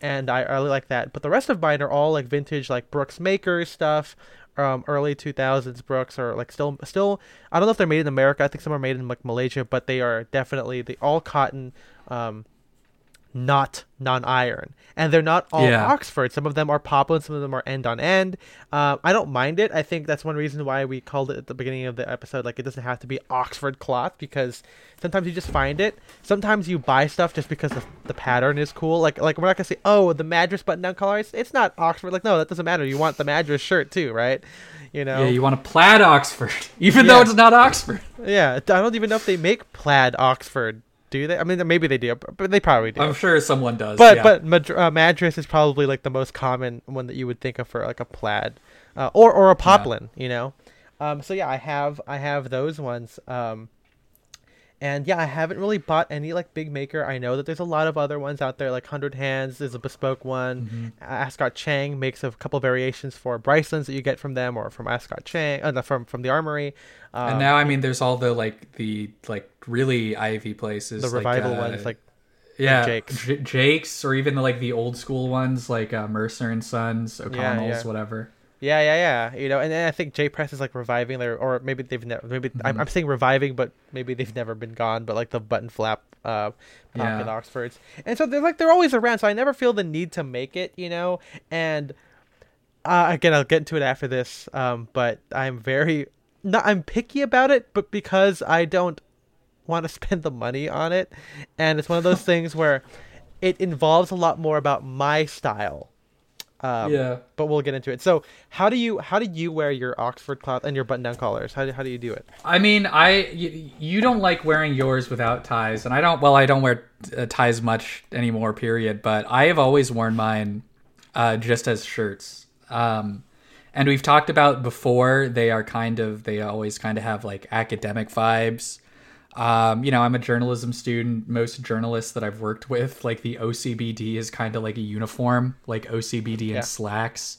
and I, I really like that. But the rest of mine are all like vintage, like Brooks Makers stuff, um, early two thousands Brooks, are like still still. I don't know if they're made in America. I think some are made in like Malaysia, but they are definitely the all cotton. Um, not non-iron, and they're not all Yeah. Oxford. Some of them are poplin, some of them are end on end. Um, I don't mind it. I think that's one reason why we called it at the beginning of the episode. Like it doesn't have to be Oxford cloth because sometimes you just find it. Sometimes you buy stuff just because the, the pattern is cool. Like like we're not gonna say, oh, the Madras button-down collar. It's, it's not Oxford. Like no, that doesn't matter. You want the Madras shirt too, right? You know. Yeah, you want a plaid Oxford, *laughs* even Yeah. though it's not Oxford. Yeah, I don't even know if they make plaid Oxford. Do they? I mean, maybe they do, but they probably do. I'm sure someone does. but yeah. but Mad- uh, Madras is probably like the most common one that you would think of for like a plaid, uh, or or a poplin. You know, um, so yeah, I have I have those ones. Um, and yeah, I haven't really bought any like big maker. I know that there's a lot of other ones out there, like Hundred Hands is a bespoke one. Mm-hmm. Ascot Chang makes a couple variations for bracelets that you get from them or from Ascot Chang, uh, from from the Armoury. Um, and now I mean, there's all the like the like really Ivy places, the like, revival uh, ones, like yeah, Jake's. J- Jake's, or even the, like the old school ones, like uh, Mercer and Sons, O'Connell's, yeah. whatever. Yeah, yeah, yeah. You know, and, and I think J Press is like reviving their, or maybe they've never, maybe I'm, Mhm. I'm saying reviving, but maybe they've never been gone. But like the button flap, uh, pocket Yeah. Oxfords, and so they're like they're always around. So I never feel the need to make it, you know. And uh, again, I'll get into it after this. Um, but I'm very, not I'm picky about it, but because I don't want to *laughs* spend the money on it, and it's one of those *laughs* things where it involves a lot more about my style. Um, yeah. but we'll get into it. So, how do you how do you wear your Oxford cloth and your button-down collars? How do, how do you do it? I mean, I you, you don't like wearing yours without ties, and I don't. Well, I don't wear uh, ties much anymore. Period. But I have always worn mine uh, just as shirts. Um, and we've talked about before. They are kind of. They always kind of have like academic vibes. Um, you know, I'm a journalism student. Most journalists that I've worked with, like the OCBD, is kind of like a uniform, like OCBD and slacks.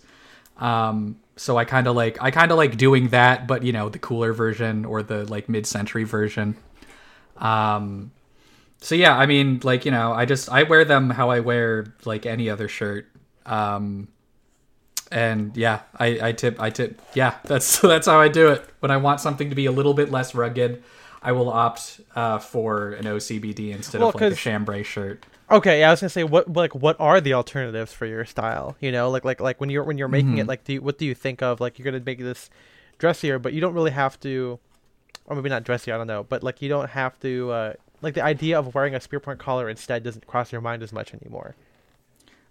Um, so I kind of like I kind of like doing that, but you know, the cooler version or the like mid-century version. Um, so yeah, I mean, like you know, I just I wear them how I wear like any other shirt. Um, and yeah, I I tip I tip yeah, *laughs* that's that's how I do it. When I want something to be a little bit less rugged, I will opt uh, for an OCBD instead Well, of like a chambray shirt. Okay, yeah, I was gonna say what like what are the alternatives for your style? You know, like like like when you're when you're making it, like do you, what do you think of? Like you're gonna make this dressier, but you don't really have to, or maybe not dressier. I don't know, but like you don't have to. Uh, like the idea of wearing a spear point collar instead doesn't cross your mind as much anymore.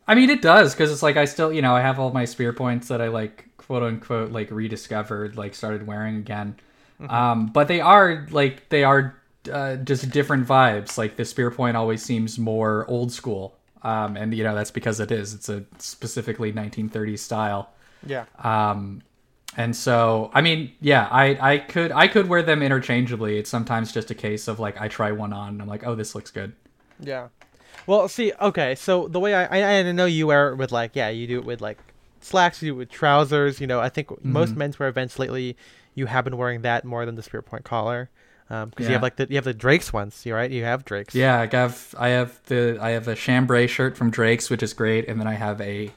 I mean, it does because it's like I still, you know, I have all my spear points that I like, quote unquote, like rediscovered, like started wearing again. Um, but they are like they are uh, just different vibes. Like the spear point always seems more old school, um, and you know that's because it is. It's a specifically 1930s style. Yeah. Um, and so, I mean, yeah, I, I could I could wear them interchangeably. It's sometimes just a case of like I try one on and I'm like, oh, this looks good. Yeah. Well, see, okay, so the way I, I I know you wear it with like yeah, you do it with like slacks, you do it with trousers. You know, I think most menswear events lately, you have been wearing that more than the spear point collar, because you Yeah. have like the you have the Drake's ones, you right? You have Drake's. Yeah, I have I have the I have a chambray shirt from Drake's, which is great, and then I have a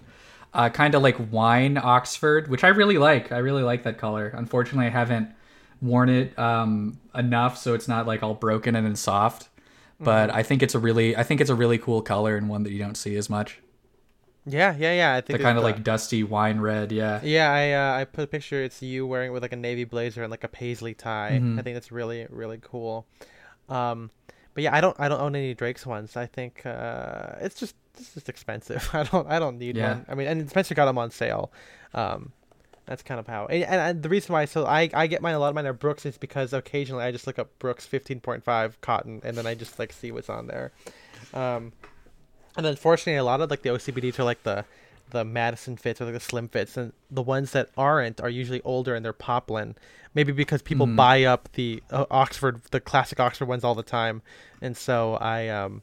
uh, kind of like wine Oxford, which I really like. I really like that color. Unfortunately, I haven't worn it um, enough, so it's not like all broken and then soft. But I think it's a really I think it's a really cool color and one that you don't see as much. Yeah, yeah, yeah. I think The kind of like dusty wine red. Yeah. Yeah, I uh, I put a picture. It's you wearing it with like a navy blazer and like a paisley tie. Mhm. I think that's really really cool. Um, but yeah, I don't I don't own any Drake's ones. I think uh, it's just it's just expensive. *laughs* I don't I don't need Yeah. one. I mean, and Spencer got them on sale. Um, that's kind of how. And, and, and the reason why so I I get mine a lot of mine are Brooks is because occasionally I just look up Brooks fifteen point five cotton and then I just like see what's on there. Um, and unfortunately, a lot of like the OCBDs are like the the Madison fits or like the slim fits, and the ones that aren't are usually older and they're poplin. Maybe because people Mhm. buy up the uh, Oxford, the classic Oxford ones all the time, and so I um,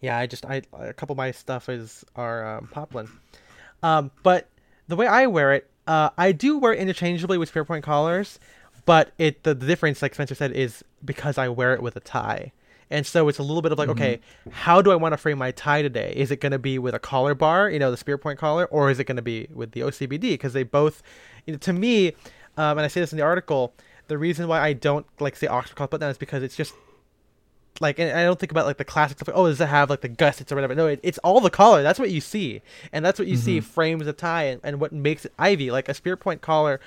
yeah, I just I a couple of my stuff is are um, poplin. Um, but the way I wear it, uh, I do wear it interchangeably with spear point collars, but it the, the difference, like Spencer said, is because I wear it with a tie. And so it's a little bit of like, okay, how do I want to frame my tie today? Is it going to be with a collar bar, you know, the spear point collar, or is it going to be with the OCBD? Because they both, you know, to me, um, and I say this in the article, the reason why I don't like say Oxford cloth button is because it's just like and I don't think about like the classic stuff. Like, oh, does it have like the gussets or whatever? No, it, it's all the collar. That's what you see, and that's what you see frames the tie and, and what makes it Ivy. Like a spear point collar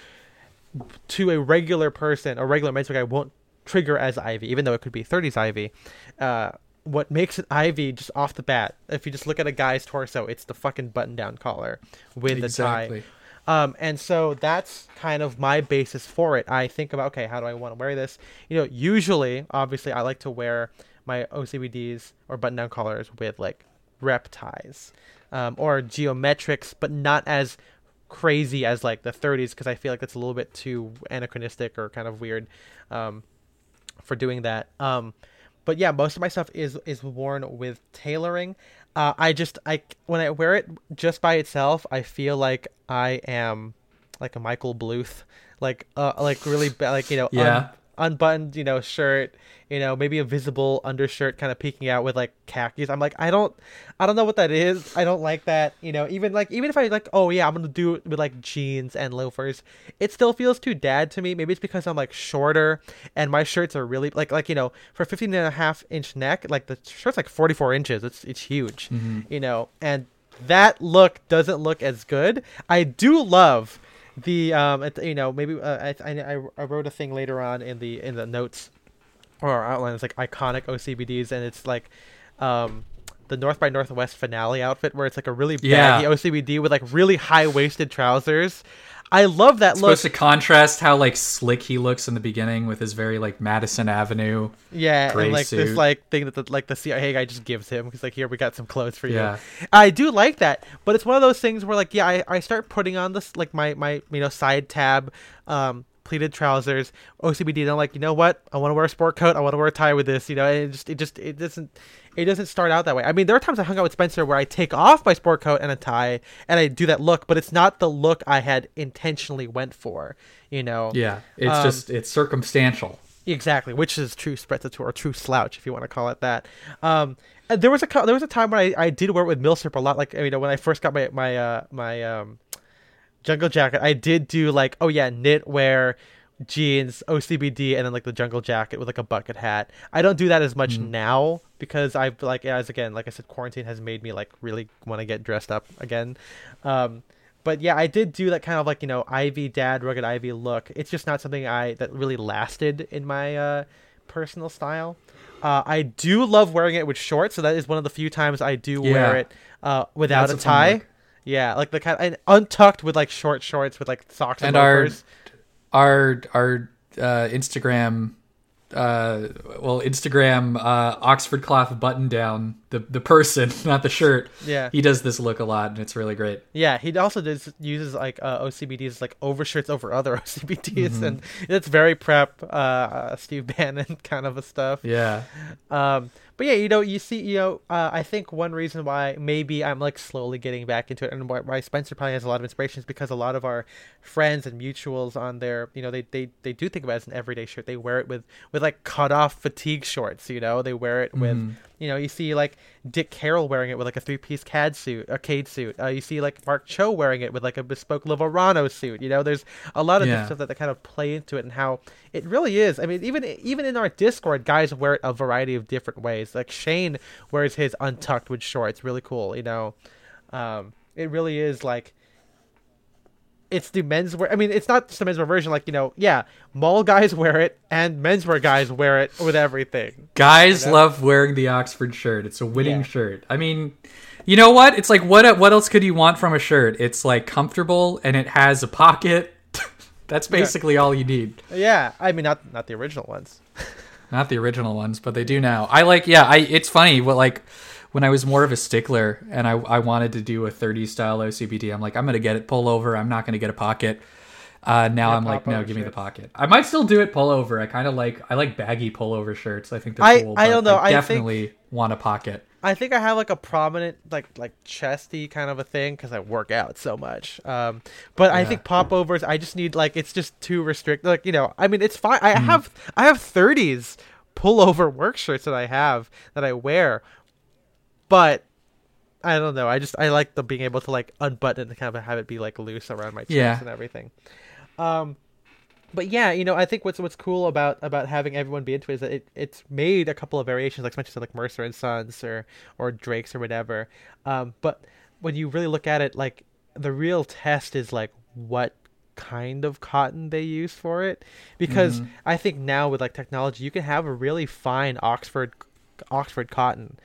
to a regular person, a regular menswear guy won't trigger as Ivy, even though it could be 30s Ivy. Uh, what makes it Ivy just off the bat, if you just look at a guy's torso, it's the fucking button down collar with Exactly. the tie. Um, and so that's kind of my basis for it. I think about, okay, how do I want to wear this? You know, usually, obviously, I like to wear my OCBDs or button down collars with like rep ties um, or geometrics, but not as crazy as like the 30s because I feel like that's a little bit too anachronistic or kind of weird um, for doing that. Um, but yeah, most of my stuff is is worn with tailoring. Uh, I just I when I wear it just by itself, I feel like I am like a Michael Bluth, like uh like really like you know Yeah. un- unbuttoned you know shirt, you know maybe a visible undershirt kind of peeking out with like khakis. I'm like I don't I don't know what that is. I don't like that. You know even like even if I like oh yeah I'm gonna do it with like jeans and loafers, it still feels too dad to me. Maybe it's because I'm like shorter and my shirts are really like like you know for 15 and a half inch neck like the shirt's like 44 inches. It's it's huge. Mm-hmm. You know and that look doesn't look as good. I do love the um it, you know maybe uh, I, I I wrote a thing later on in the in the notes or our outline it's like iconic OCBDs and it's like um the North by Northwest finale outfit where it's like a really Yeah. baggy OCBD with like really high waisted trousers. I love that look. Supposed to contrast how like slick he looks in the beginning with his very like Madison Avenue. Yeah, and like this suit. like thing that the, like the CIA guy just gives him. He's like, "Here, we got some clothes for you." Yeah. I do like that, but it's one of those things where like, yeah, I, I start putting on this like my my you know side tab, um, pleated trousers, OCBD, and I'm like, you know what? I want to wear a sport coat. I want to wear a tie with this. You know, and it just it just it doesn't it doesn't start out that way. I mean, there are times I hung out with Spencer where I take off my sport coat and a tie, and I do that look, but it's not the look I had intentionally went for. You know. Yeah, it's Um, just it's circumstantial. Exactly, which is true sprezzatura or true slouch, if you want to call it that. Um, there was a there was a time when I, I did wear it with Milsurp a lot. Like you know when I first got my my uh, my um, jungle jacket, I did do like oh yeah knitwear, jeans, OCBD, and then like the jungle jacket with like a bucket hat. I don't do that as much now because I've like as again like I said, quarantine has made me like really want to get dressed up again. Um, but yeah, I did do that kind of like you know Ivy dad rugged Ivy look. It's just not something I that really lasted in my uh, personal style. Uh, I do love wearing it with shorts, so that is one of the few times I do wear it uh, without That's a tie. Yeah, like the kind and untucked with like short shorts with like socks and, And our- loafers. Our our uh, Instagram, uh, well Instagram uh, Oxford cloth button down the the person, *laughs* not the shirt. Yeah. he does this look a lot, and it's really great. Yeah, he also does uses like uh, OCBDs like overshirts over other *laughs* OCBDs, Mm-hmm. and it's very prep uh, uh, Steve *laughs* Bannon kind of a stuff. Yeah, Um, but yeah, you know, you see, you know, uh, I think one reason why maybe I'm like slowly getting back into it, and why, Spencer probably has a lot of inspiration is because a lot of our friends and mutuals on there, you know, they they, they do think about it as an everyday shirt. They wear it with with like cut off fatigue shorts. You know, they wear it with. Mm-hmm. You know, you see like Dick Carroll wearing it with like a three-piece CAD suit, a CAD suit. Uh, you see like Mark Cho wearing it with like a bespoke Liverano suit. You know, there's a lot of Yeah. stuff that, that kind of play into it and how it really is. I mean, even even in our Discord, guys wear it a variety of different ways. Like Shane wears his untucked with shorts, really cool. You know, um, it really is like it's the menswear. I mean, it's not just the menswear version. Like you know, yeah, mall guys wear it and menswear guys wear it with everything. guys You know? love wearing the Oxford shirt. It's a winning Yeah. shirt. I mean, you know what? It's like what what else could you want from a shirt? It's like comfortable and it has a pocket. *laughs* That's basically all you need. Yeah, I mean, not not the original ones. *laughs* Not the original ones, but they do now. I like, yeah. I it's funny. What like when I was more of a stickler and I I wanted to do a 30s style OCBD. I'm like, I'm gonna get it pullover. I'm not gonna get a pocket. Uh, now Yeah, I'm like, no, give me the pocket. I might still do it pullover. I kind of like I like baggy pullover shirts. I think they're I- cool. I don't know, I think- definitely want a pocket. I think I have like a prominent like like chesty kind of a thing because I work out so much. Um, but I Yeah. think popovers I just need like it's just too restricted. Like you know, I mean it's fine. I Hmm. have I have thirties pullover work shirts that I have that I wear, but I don't know. I just I like the being able to like unbutton and kind of have it be like loose around my chest Yeah. and everything. Um, but yeah, you know, I think what's what's cool about about having everyone be into it is that it, it's made a couple of variations, like mentioned, like Mercer and Sons or or Drake's or whatever. Um, but when you really look at it, like the real test is like what kind of cotton they use for it, because Mhm. I think now with like technology, you can have a really fine Oxford Oxford cotton,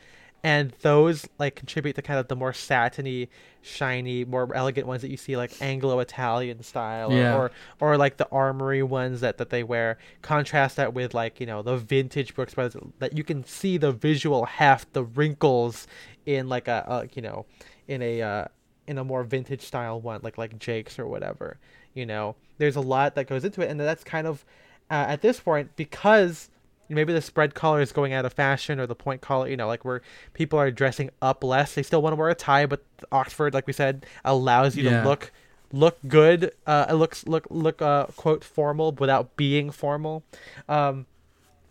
and those like contribute to kind of the more satiny, shiny, more elegant ones that you see like Anglo-Italian style, or- Yeah. or or like the armoury ones that that they wear. Contrast that with like you know the vintage Brooks Brothers that you can see the visual heft, the wrinkles in like a, a you know in a uh, in a more vintage style one like like Jake's or whatever. You know, there's a lot that goes into it, and that's kind of uh, at this point because maybe the spread collar is going out of fashion or the point collar you know like where people are dressing up less they still want to wear a tie but oxford like we said allows you Yeah. to look look good uh it looks look look uh quote formal without being formal um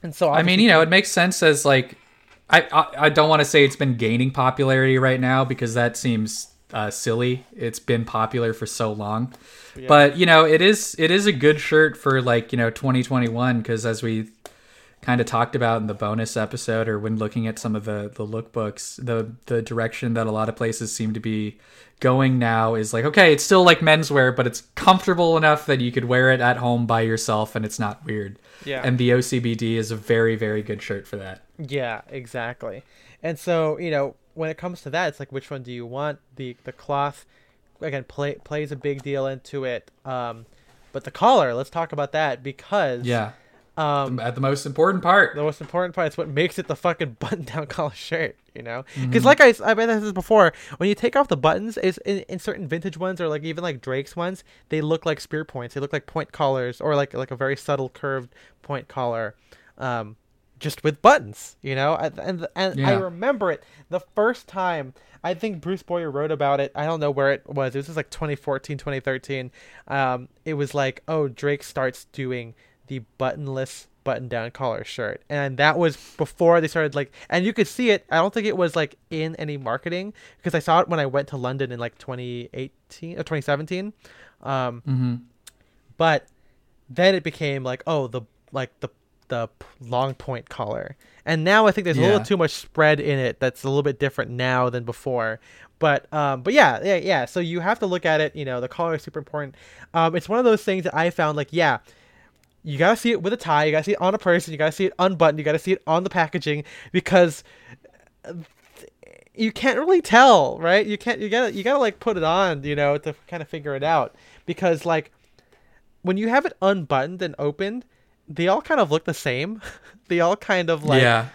and so I mean, you know, it makes sense as like, I I, I don't want to say it's been gaining popularity right now because that seems uh, silly. It's been popular for so long, Yeah. but you know, it is it is a good shirt for like you know 2021 because as we kind of talked about in the bonus episode or when looking at some of the the lookbooks the the direction that a lot of places seem to be going now is like okay it's still like menswear but it's comfortable enough that you could wear it at home by yourself and it's not weird Yeah. and the OCBD is a very very good shirt for that Yeah, exactly. And so, you know, when it comes to that, it's like which one do you want? The the cloth again play, plays a big deal into it. Um but the collar, let's talk about that because yeah um at the most important part the most important part is what makes it the fucking *laughs* button down collar shirt, you know? Mm-hmm. Because like I, I mentioned this before, when you take off the buttons, is in, in certain vintage ones or like even like Drake's ones, they look like spear points. They look like point collars or like like a very subtle curved point collar, um, just with buttons, you know? And and, and I remember it the first time. I think Bruce Boyer wrote about it. I don't know where it was. It was just like 2014, 2013. Um, it was like, oh, Drake starts doing the buttonless button down collar shirt. And that was before they started like and you could see it. I don't think it was like in any marketing because i saw it when i went to london in like 2018 or 2017 um hmm but then it became like oh the like the the long point collar. And now i think there's a little too much spread in it that's a little bit different now than before. But um but yeah yeah yeah. So you have to look at it you know the collar is super important. Um it's one of those things that i found like yeah you gotta see it with a tie you gotta see it on a person you gotta see it unbuttoned you gotta see it on the packaging because you can't really tell right? You can't you gotta you gotta like put it on you know to kind of figure it out because like when you have it unbuttoned and opened they all kind of look the same. *laughs* They all kind of like yeah.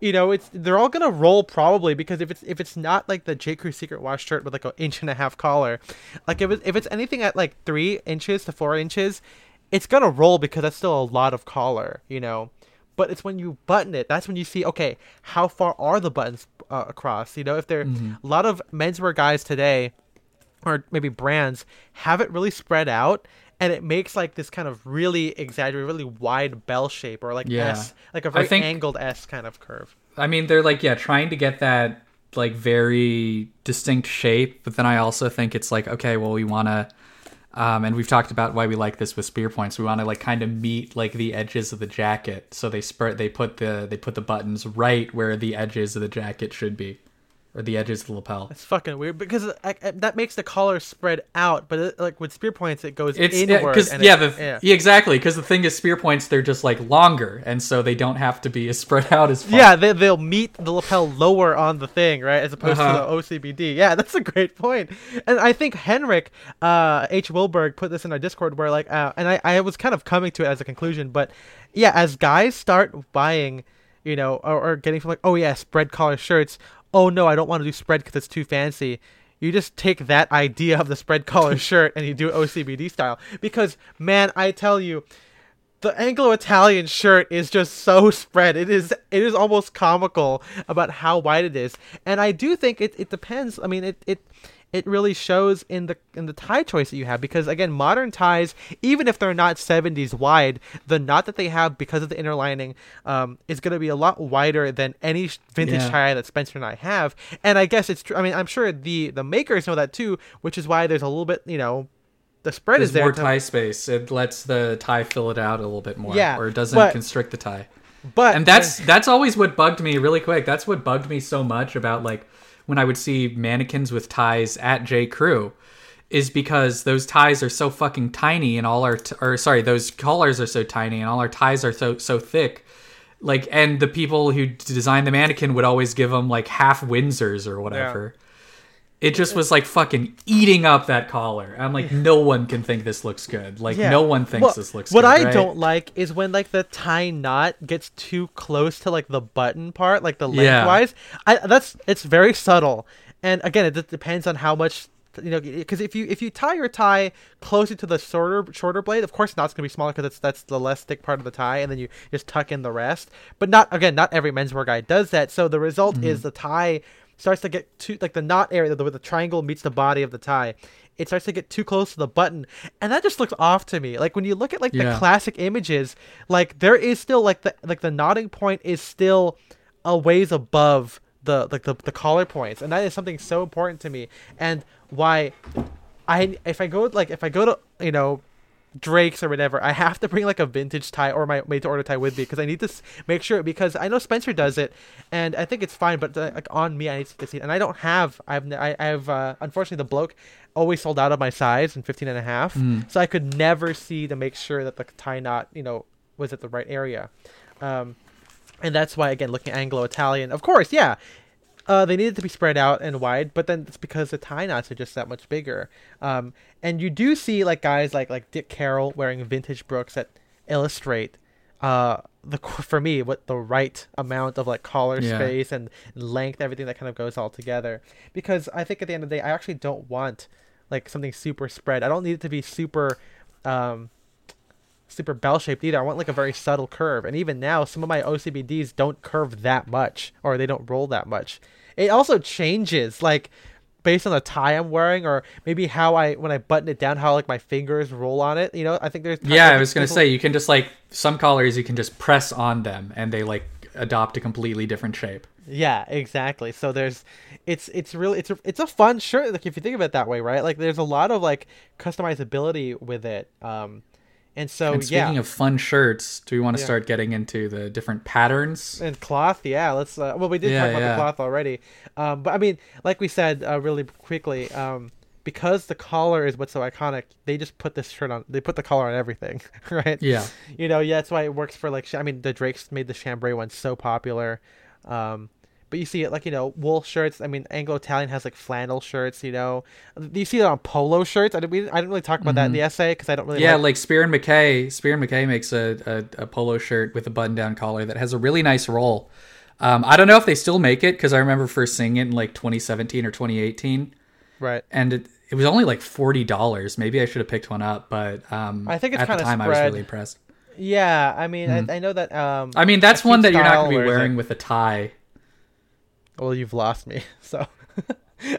you know it's they're all gonna roll probably because if it's if it's not like the J. Crew Secret Wash shirt with like an inch and a half collar, like if it's if it's anything at like three inches to four inches, it's gonna roll because that's still a lot of collar, you know. But it's when you button it that's when you see okay how far are the buttons uh, across, you know. If they're a lot of menswear guys today, or maybe brands have it really spread out. And it makes like this kind of really exaggerated, really wide bell shape, or like Yeah. S, like a very think- angled S kind of curve. I mean, they're like, yeah, trying to get that like very distinct shape, but then I also think it's like, okay, well, we want to, um, and we've talked about why we like this with spear points. We want to like kind of meet like the edges of the jacket, so they spread, they put the they put the buttons right where the edges of the jacket should be, or the edges of the lapel. It's fucking weird because uh, I, I- that makes the collar spread out, but it, like with spear points, it goes It's inward. and yeah, it- the yeah, exactly because the thing is spear points they're just like longer, and so they don't have to be as *laughs* spread out as far. yeah, they, they'll meet the lapel lower on the thing, right, as opposed Uh-huh. to the OCBD. Yeah, *laughs* that's a great point. And I think Henrik uh, H. Wilberg put this in our Discord where like, uh, and I, I was kind of coming to it as a conclusion, but yeah, as guys start buying, you know, or, or getting from like, oh yeah, spread collar shirts. Oh no, I don't want to do spread because it's too fancy. You just take that idea of the spread collar *laughs* shirt and you do it OCBD style. Because man, I tell you, the Anglo-Italian shirt is just so spread. It is it is almost comical about how wide it is. And I do think it, it depends. I mean it, it it really shows in the in the tie choice that you have because again modern ties even if they're not 70s wide the knot that they have because of the inner lining um, is going to be a lot wider than any vintage Yeah. tie that Spencer and I have and I guess it's true I mean I'm sure the the makers know that too which is why there's a little bit you know the spread There's is there. more tie space. It lets the tie fill it out a little bit more. Yeah, Or it doesn't but- constrict the tie. but and that's that's always what bugged me really quick that's what bugged me so much about like when i would see mannequins with ties at j. Crew is because those ties are so fucking tiny and all our t- or sorry those collars are so tiny and all our ties are so so thick. Like and the people who designed the mannequin would always give them like half windsors or whatever it just was like fucking eating up that collar i'm like no one can think this looks good like Yeah. no one thinks Well, this looks what good What I right? don't like is when like the tie knot gets too close to like the button part, like the Yeah. lengthwise. I that's it's very subtle, and again, it depends on how much you know. Because if you if you tie your tie closer to the shorter shorter blade, of course knot's gonna be smaller because that's that's the less thick part of the tie, and then you just tuck in the rest. But not again, not every menswear guy does that. So the result Mm-hmm. is the tie starts to get too like the knot area, the, where the triangle meets the body of the tie. It starts to get too close to the button, and that just looks off to me. Like when you look at like the classic images, like there is still like the like the knotting point is still a ways above the like the, the collar points, and that is something so important to me. And why I if I go like if I go to you know Drake's or whatever, I have to bring like a vintage tie or my made to order tie with me because I need to make sure because I know Spencer does it and I think it's fine, but uh, like on me I need to see it and I don't have I've I, have uh, unfortunately the bloke always sold out of my size in 15 and a half, so I could never see to make sure that the tie knot you know was at the right area, um, and that's why again looking Anglo Italian, of course, yeah. Uh, they needed to be spread out and wide, but then it's because the tie knots are just that much bigger. Um, and you do see like guys like like Dick Carroll wearing vintage Brooks that illustrate uh the for me what the right amount of like collar Yeah. space and length, everything that kind of goes all together. Because I think at the end of the day, I actually don't want like something super spread. I don't need it to be super um super bell shaped either. I want like a very subtle curve. And even now, some of my OCBDs don't curve that much or they don't roll that much. It also changes like based on the tie I'm wearing or maybe how I when I button it down, how like my fingers roll on it. You know, I think there's Yeah, I was gonna people- say you can just like some collars you can just press on them and they like adopt a completely different shape. Yeah, exactly. So there's, it's it's really it's a it's a fun shirt. Like if you think of it that way, right? Like there's a lot of like customizability with it. Um, and so and speaking yeah, of fun shirts, do we want to Yeah. start getting into the different patterns? and cloth. Yeah, let's. Uh, well, we did Yeah, talk about the cloth already. Um, but I mean, like we said uh, really quickly, um, because the collar is what's so iconic, they just put this shirt on. They put the collar on everything, *laughs* right? Yeah. you know, yeah, that's why it works for like. I mean, the Drakes made the chambray one so popular. Um, but you see it like you know wool shirts. I mean, Anglo Italian has like flannel shirts. You know, you see it on polo shirts. I didn't. We, I didn't really talk about that in the essay because I don't really. Mm-hmm. Yeah, like, like Spier and Mackay. Spier and Mackay makes a, a, a polo shirt with a button down collar that has a really nice roll. Um, I don't know if they still make it because I remember first seeing it in like 2017 or 2018, right. and it, it was only like forty dollars. Maybe I should have picked one up, but um, I think at the time I was really impressed. Yeah, I mean, I, I know that. Um, Mm-hmm. I mean, that's one that you're not going to be wearing with a tie. Well, you've lost me. *laughs* So,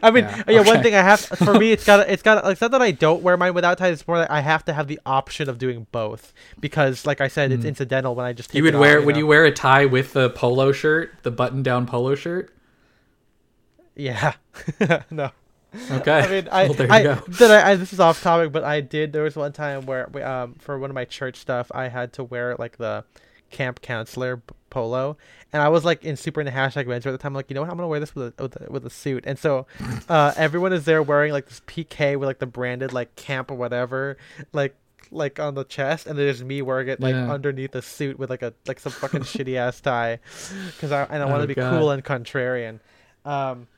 I mean, Yeah, yeah. One thing I have for me, it's got *laughs* it's got like it's not that I don't wear mine without ties. It's more that I have to have the option of doing both because, like I said, it's incidental when I just take. You would it wear? off, would know? you wear a tie with the polo shirt, the button-down polo shirt? Yeah. *laughs* no. Okay. I mean, I, well, there you I, go. did I, I, this is off topic, but I did. There was one time where, we, um, for one of my church stuff, I had to wear like the camp counselor polo, and I was like in super in the hashtag menswear at the time. like, you know what? I'm gonna wear this with a with a, with a suit, and so, *laughs* uh, everyone is there wearing like this PK with like the branded like camp or whatever, like like on the chest, and there's me wearing it like Yeah. underneath a suit with like a like some fucking shitty ass tie, because I and I want Oh, to be God. cool and contrarian. Um,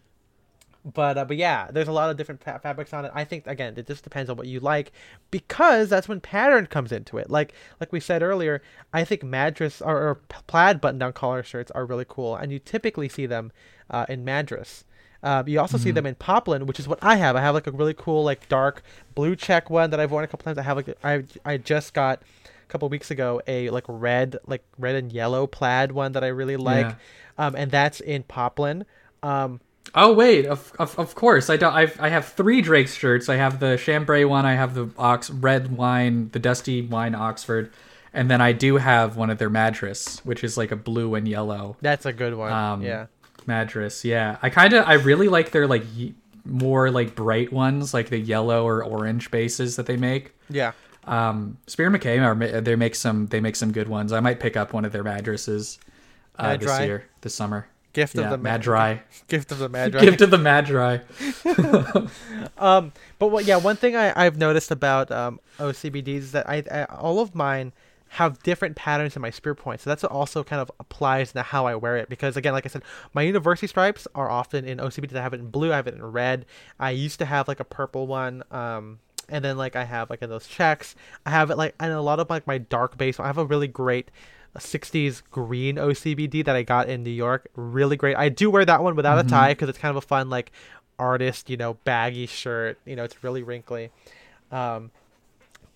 but uh, but yeah, there's a lot of different fa- fabrics on it. I think again, it just depends on what you like, because that's when pattern comes into it. Like like we said earlier, I think madras or, or plaid button-down collar shirts are really cool, and you typically see them uh, in madras. Um, you also see them in poplin, which is what I have. I have like a really cool like dark blue check one that I've worn a couple times. I have like I I just got a couple weeks ago a like red like red and yellow plaid one that I really like, Yeah. um, and that's in poplin. Um, Oh wait, of, of of course. I don't. I've, I have three Drake shirts. I have the chambray one. I have the ox red wine, the dusty wine Oxford, and then I do have one of their madras, which is like a blue and yellow That's a good one. um, yeah. madras. Yeah, I kind of I really like their like more like bright ones, like the yellow or orange bases that they make. Yeah. Um, Spier Mackay are they make some they make some good ones. I might pick up one of their mattresses uh, this year, this summer. Gift yeah, *laughs* of the Ma- *laughs* Madry. Gift of the Madry. Gift of the Madry. Um, but what? Yeah, one thing I, I've noticed about um, OCBDs is that I, I all of mine have different patterns in my spear points. So that's also kind of applies to how I wear it. Because again, like I said, my university stripes are often in OCBDs. I have it in blue. I have it in red. I used to have like a purple one. Um, and then like I have like in those checks. I have it like and a lot of like my dark base. I have a really great. 60s green OCBD that I got in New York. Really great. I do wear that one without a tie because it's kind of a fun, like, artist, you know, baggy shirt. You know, it's really wrinkly. Um,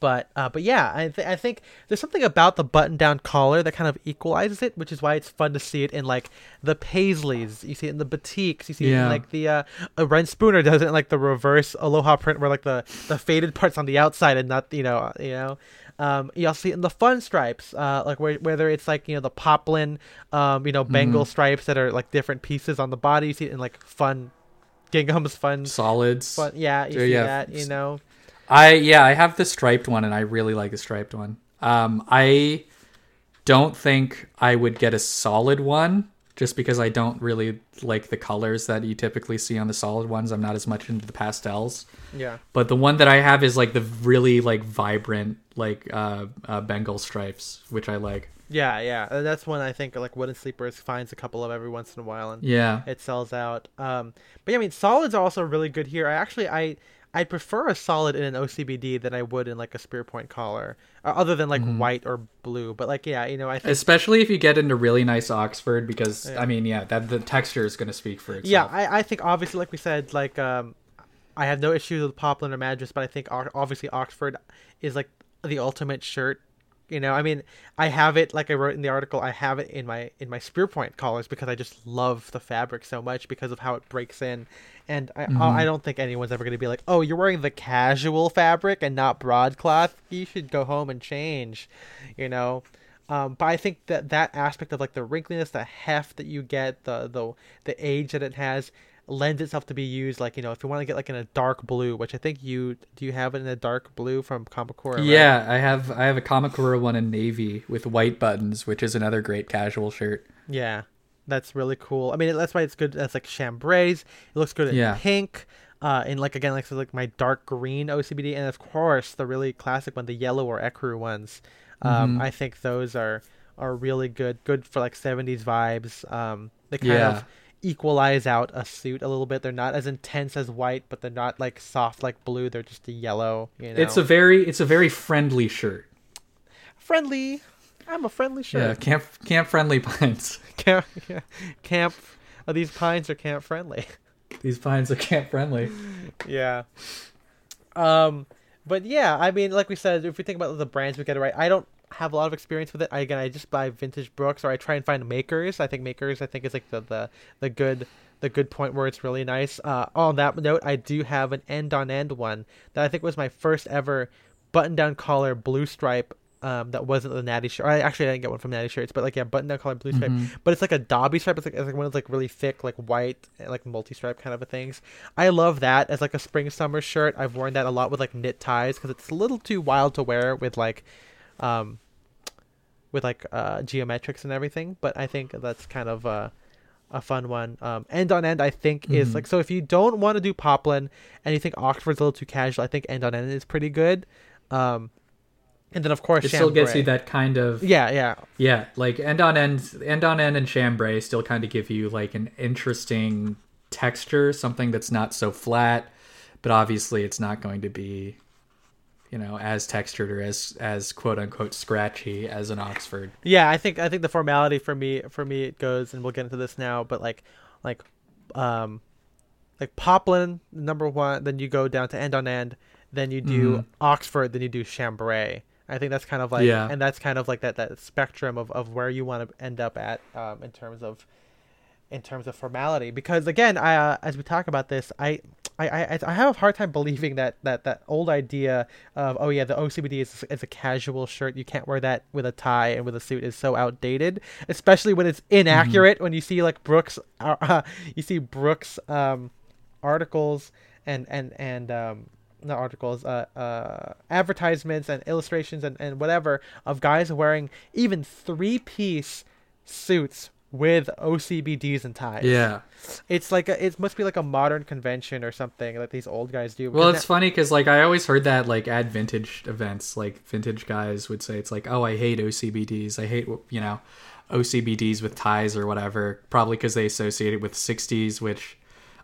but uh, but yeah, I th- I think there's something about the button down collar that kind of equalizes it, which is why it's fun to see it in like the paisleys. You see it in the batiks. You see it in like the uh, uh Reyn Spooner does it in like the reverse aloha print, where like the the faded parts on the outside and not you know uh, you know. Um, you'll see in the fun stripes, uh, like where, whether it's like you know the poplin, um, you know Bengal stripes that are like different pieces on the body. You see it in like fun ginghams, fun, Solids. fun. Yeah, you see yeah. that. You know. I yeah, I have the striped one and I really like the striped one. Um I don't think I would get a solid one just because I don't really like the colors that you typically see on the solid ones. I'm not as much into the pastels. Yeah. But the one that I have is like the really like vibrant like uh, uh Bengal stripes, which I like. Yeah, yeah. uh, That's one I think like Wooden Sleepers finds a couple of every once in a while and Yeah. it sells out. Um, but yeah, I mean solids are also really good here. I actually I I prefer a solid in an OCBD than I would in like a spear point collar, uh, other than like Mm-hmm. white or blue. But like yeah, you know I think Especially if you get into really nice Oxford because Yeah. I mean, yeah, that the texture is going to speak for itself. yeah I, I think obviously like we said like um I have no issues with Poplin or Madras, but I think obviously Oxford is like the ultimate shirt. You know, I mean, I have it like I wrote in the article. I have it in my in my spear point collars because I just love the fabric so much because of how it breaks in, and I I don't think anyone's ever going to be like, oh, you're wearing the casual fabric and not broadcloth. You should go home and change, you know. Um, but I think that that aspect of like the wrinkliness, the heft that you get, the the the age that it has, lends itself to be used like you know if you want to get like in a dark blue, which I think you do you have it in a dark blue from Kamakura? right? Yeah, I have I have a Kamakura one in navy with white buttons, which is another great casual shirt. Yeah, that's really cool. I mean, that's why it's good as like chambray. It looks good in Yeah. pink. Uh, in like again, like so like my dark green OCBD, and of course the really classic one, the yellow or ecru ones. Um, Mhm. I think those are are really good. Good for like '70s vibes. Um, they kind Yeah. of equalize out a suit a little bit. They're not as intense as white, but they're not like soft like blue. They're just a yellow. You know, It's a very it's a very friendly shirt. friendly. I'm a friendly shirt. Yeah, camp camp friendly *laughs* pines. Camp, yeah. *laughs* camp. Oh, these pines are camp friendly. *laughs* These pines are camp friendly. yeah. Um, but yeah, I mean, like we said, if we think about the brands we get it right, I don't have a lot of experience with it. I, again, I just buy vintage Brooks or I try and find makers. I think makers, I think is like the the the good the good point where it's really nice. Uh, on that note, I do have an end on end one that I think was my first ever button down collar blue stripe. Um, that wasn't the natty shirt. I actually I didn't get one from natty shirts, but like yeah, button down collar blue stripe. But it's like a Dobby stripe. It's like, it's like one of those like really thick, like white, like multi stripe kind of a things. I love that as like a spring summer shirt. I've worn that a lot with like knit ties because it's a little too wild to wear with like, um, with like uh geometrics and everything. But I think that's kind of uh, a fun one. Um, end on end, I think is Mhm. like so. If you don't want to do poplin and you think Oxford's a little too casual, I think end on end is pretty good. Um, and then of course It still gets you that kind of Yeah, yeah, yeah, like end on end end on end and chambray still kind of give you like an interesting texture, something that's not so flat, but obviously it's not going to be you know as textured or as as quote unquote scratchy as an Oxford. Yeah, I think I think the formality for me for me it goes, and we'll get into this now. But like, like, um, like Poplin number one, then you go down to end on end, then you do Mhm. Oxford, then you do Chambray. I think that's kind of like, Yeah. and that's kind of like that that spectrum of, of where you want to end up at um, in terms of in terms of formality. Because again, I uh, as we talk about this, I. I, I, I have a hard time believing that, that, that old idea of oh yeah the OCBD is, is a casual shirt you can't wear that with a tie and with a suit is so outdated especially when it's inaccurate when you see like Brooks uh, you see Brooks um articles and and and um not articles uh uh advertisements and illustrations and and whatever of guys wearing even three piece suits with OCBDs and ties. Yeah. It's like a, it must be like a modern convention or something that these old guys do. Well, it's funny because like I always heard that like at vintage events, like vintage guys would say it's like, oh, I hate OCBDs. I hate you know OCBDs with ties or whatever. Probably because they associate it with '60s, which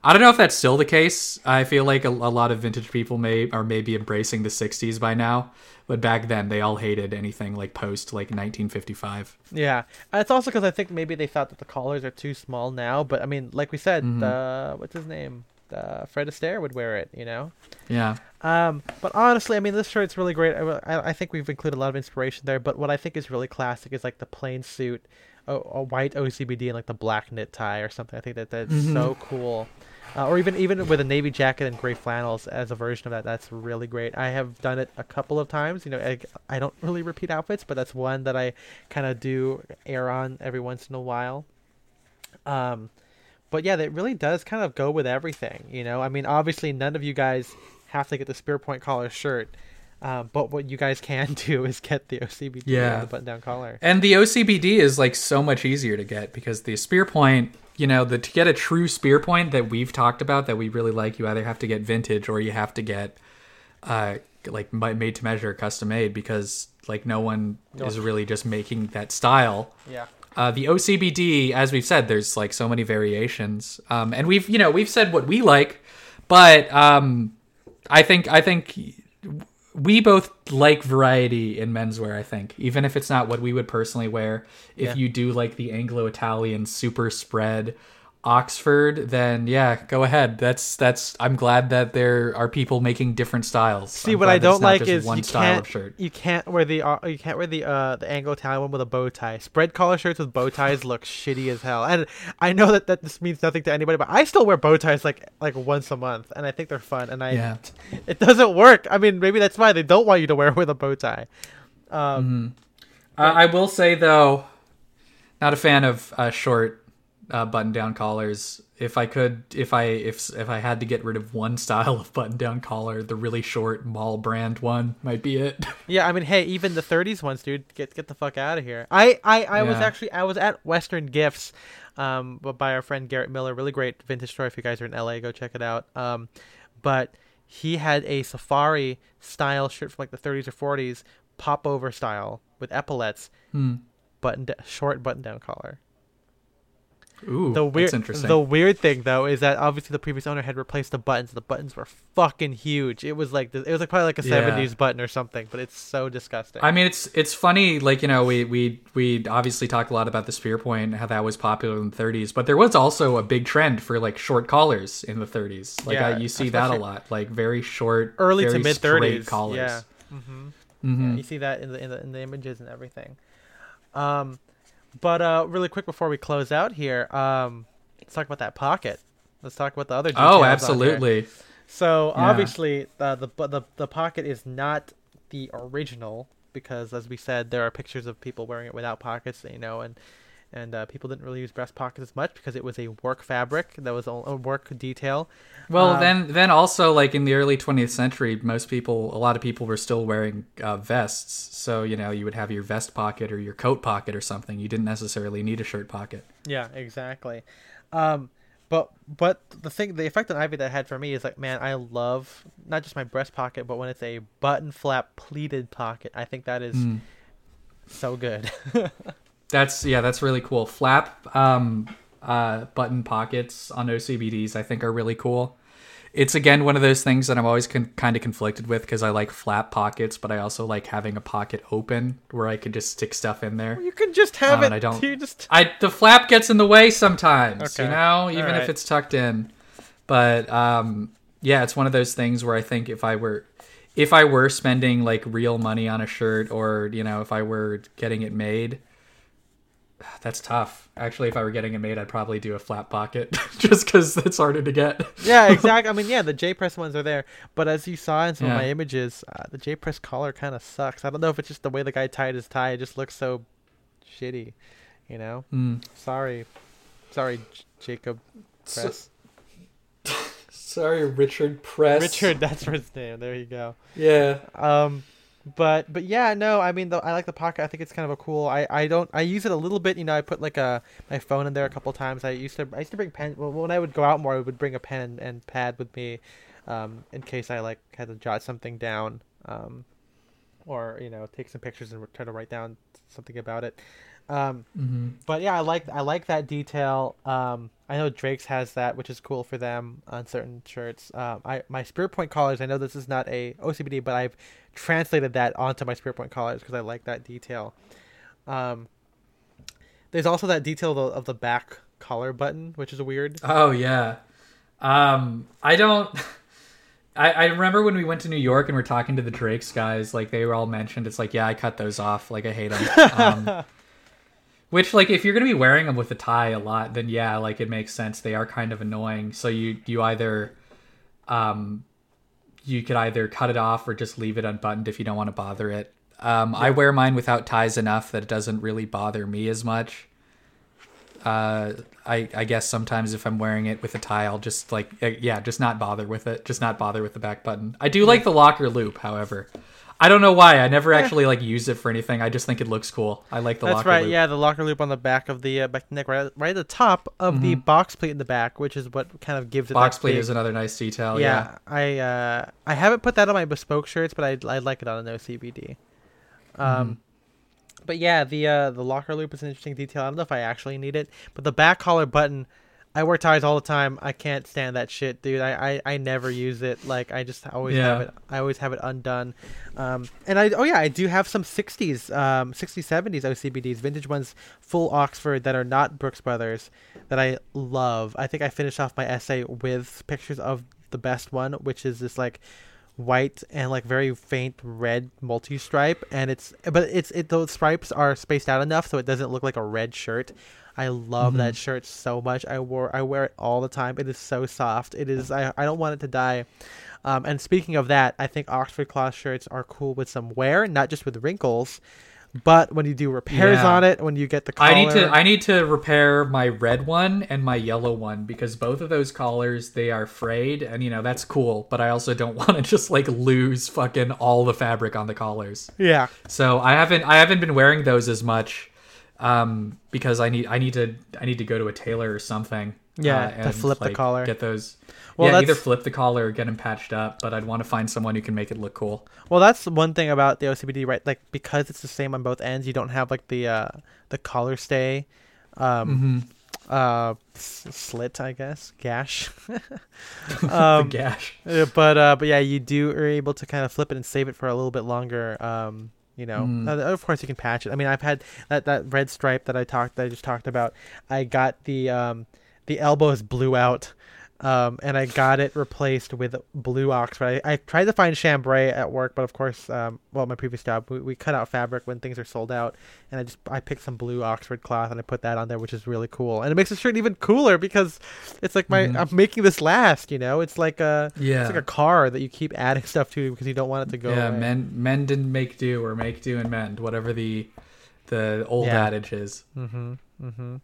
I don't know if that's still the case. I feel like a, a lot of vintage people may are maybe embracing the '60s by now, but back then they all hated anything like post like 1955. Yeah, Uh, it's also because I think maybe they thought that the collars are too small now. But I mean, like we said, Mhm. uh, what's his name? Uh, Fred Astaire would wear it, you know. Yeah. Um, but honestly, I mean, this shirt's really great. I, I, think we've included a lot of inspiration there. But what I think is really classic is like the plain suit, a, a white OCBD and like the black knit tie or something. I think that that's Mhm. so cool. Uh, or even even with a navy jacket and gray flannels as a version of that. That's really great. I have done it a couple of times. You know, I, I don't really repeat outfits, but that's one that I kind of do air on every once in a while. Um, but yeah, that really does kind of go with everything. You know, I mean, obviously, none of you guys have to get the Spear Point collar shirt. Um, but what you guys can *laughs* do is get the OCBD Yeah. and the button-down collar. And the OCBD is like so much easier to get because the spear point, you know, the to get a true spear point that we've talked about that we really like, you either have to get vintage or you have to get uh like made to measure, custom made because like no one is really just making that style. Yeah. Uh, the OCBD, as we've said, there's like so many variations, um, and we've you know we've said what we like, but um, I think I think we both like variety in menswear. I think even if it's not what we would personally wear, if Yeah. you do like the Anglo-Italian super spread Oxford, then yeah, go ahead. That's that's. I'm glad that there are people making different styles. See, I'm what I don't like is one you style can't of shirt. you can't wear the uh, you can't wear the uh the Anglo Italian one with a bow tie. Spread collar shirts with bow ties look *laughs* shitty as hell. And I know that that this means nothing to anybody, but I still wear bow ties like like once a month, and I think they're fun. And I Yeah. it doesn't work. I mean, maybe that's why they don't want you to wear *laughs* with a bow tie. Um, Uh, I will say though, not a fan of uh, short uh, button-down collars. If I could, if I if if I had to get rid of one *laughs* style of button-down collar, the really short mall brand one might be it. *laughs* Yeah, I mean, hey, even the '30s ones, dude, get get the fuck out of here. I I, I was actually I was at Western Gifts, um, by our friend Garrett Miller, really great vintage store. If you guys are in LA, go check it out. Um, but he had a safari style shirt from like the 30s or 40s, pop over style with epaulets, Hmm. button short button down collar. Ooh, The weird that's interesting. the weird thing though is that obviously the previous owner had replaced the buttons. The buttons were fucking huge. It was like it was like probably like a Yeah. 70s button or something, but it's so disgusting. I mean, it's it's funny. Like you know, we we we obviously talk a lot about the spear point, how that was popular in the 30s, but there was also a big trend for like short collars in the 30s. Like Yeah, I, you see that a lot, like very short, early to mid 30s collars. Yeah. hmm Mhm. yeah. You see that in the, in the in the images and everything. Um, but uh, really quick before we close out here, um, let's talk about that pocket. Let's talk about the other. Details Oh, absolutely. So Yeah. obviously, uh, the the the pocket is not the original because, as we said, there are pictures of people wearing it without pockets. You know, and and uh, people didn't really use breast pockets as much because it was a work fabric that was a, a work detail. Well, Um, then, then also like in the early 20th century, most people, a lot of people were still wearing uh, vests. So you know, you would have your vest pocket or your coat pocket or something. You didn't necessarily need a shirt pocket. Yeah, exactly. Um, but but the thing, the effect on Ivy that had for me is like, man, I love not just my breast pocket, but when it's a button flap pleated pocket. I think that is Mm. so good. *laughs* That's yeah, that's really cool. Flap um, uh, button pockets on OCBDs, I think, are really cool. It's again one of those things that I'm always con- kind of conflicted with because I like flap pockets, but I also like having a pocket open where I could just stick stuff in there. you can just have Uh, it. I don't- You just I the flap gets in the way sometimes, Okay. you know, even Alright. if it's tucked in. But um, yeah, it's one of those things where I think if I were if I were spending like real money on a shirt or, you know, if I were getting it made, that's tough. Actually, if I were getting it made, I'd probably do a flat pocket *laughs* just cuz it's harder to get. yeah, *laughs* exactly. I mean, yeah, the J press ones are there, but as you saw in some Yeah. of my images, uh, the J press collar kind of sucks. I don't know if it's just the way the guy tied his tie; it just looks so shitty. You know, Mm. sorry, sorry, J- Jacob So- Press. *laughs* Sorry, Richard Press. Richard, that's his name. There you go. Yeah. Um, but but yeah, no, I mean, the, I like the pocket. I think it's kind of a cool. I, I don't. I use it a little bit. You know, I put like a my phone in there a couple times. I used to I used to bring pen. Well, when I would go out more, I would bring a pen and, and pad with me, um, in case I like had to jot something down. Um, or you know, take some pictures and try to write down something about it. Um, Mm-hmm. but yeah, I like I like that detail. Um, I know Drake's has that, which is cool for them on certain shirts. Um, I my Spear Point collars. I know this is not a OCBD, but I've translated that onto my Spear Point collars because I like that detail. Um, there's also that detail of the, of the back collar button, which is weird. Oh yeah. Um, I don't. *laughs* I, I remember when we went to New York and we're talking to the Drake's guys, like they were all mentioned. It's like, yeah, I cut those off. Like I hate them. *laughs* Um, which, like, if you're gonna be wearing them with a tie a lot, then yeah, like it makes sense. They are kind of annoying. So you you either, um, you could either cut it off or just leave it unbuttoned if you don't want to bother it. Um, I wear mine without ties enough that it doesn't really bother me as much uh I, I guess sometimes if I'm wearing it with a tie, I'll just like uh, yeah, just not bother with it. Just not bother with the back button. I do like the locker loop, however. I don't know why. I never actually like use it for anything. I just think it looks cool. I like the That's locker right. loop. Yeah, the locker loop on the back of the uh, back neck, right, right at the top of the box plate in the back, which is what kind of gives it Mm-hmm. Box plate big- is another nice detail. Yeah. yeah, I uh, I haven't put that on my bespoke shirts, but I I like it on an OCBD. Um, but yeah, the uh, the locker loop is an interesting detail. I don't know if I actually need it, but the back collar button, I wear ties all the time. I can't stand that shit, dude. I I, I never use it. Like I just always have it. I always have it undone. Um, and I oh yeah, I do have some '60s, um, '60s, '70s OCBDs, vintage ones, full Oxford that are not Brooks Brothers, that I love. I think I finished off my essay with pictures of the best one, which is this like white and like very faint red multi-stripe and it's but it's it those stripes are spaced out enough so it doesn't look like a red shirt i love that shirt so much. I wore i wear it all the time. It is so soft. It is i, I don't want it to die. Um, and speaking of that i think oxford cloth shirts are cool with some wear not just with wrinkles but when you do repairs Yeah. on it when you get the collar I need to I need to repair my red one and my yellow one because both of those collars they are frayed and you know that's cool, but I also don't *laughs* want to just like lose fucking all the fabric on the collars. yeah. So I haven't I haven't been wearing those as much um, because I need I need to I need to go to a tailor or something. Yeah, uh, to and, flip the collar. Get those. Well, yeah, either flip the collar or get them patched up. But I'd want to find someone who can make it look cool. Well, that's one thing about the OCBD, right? Like because it's the same on both ends, you don't have like the uh the collar stay, um, uh, s- slit, I guess, gash. *laughs* um, the gash. uh, but uh, but yeah, you do are able to kind of flip it and save it for a little bit longer. Um, you know, Mm. Of course you can patch it. I mean, I've had that that red stripe that I talked that I just talked about. I got the um the elbows blew out. Um, and I got it replaced with blue Oxford. I, I tried to find chambray at work, but of course, um, well, my previous job, we, we cut out fabric when things are sold out, and I just I picked some blue Oxford cloth and I put that on there, which is really cool, and it makes the shirt even cooler because it's like my Mhm. I'm making this last, you know. It's like a Yeah. it's like a car that you keep adding *laughs* stuff to because you don't want it to go yeah, away. men men didn't make do or make do and mend, whatever the the old Yeah. adage is. Mm-hmm. Mm-hmm.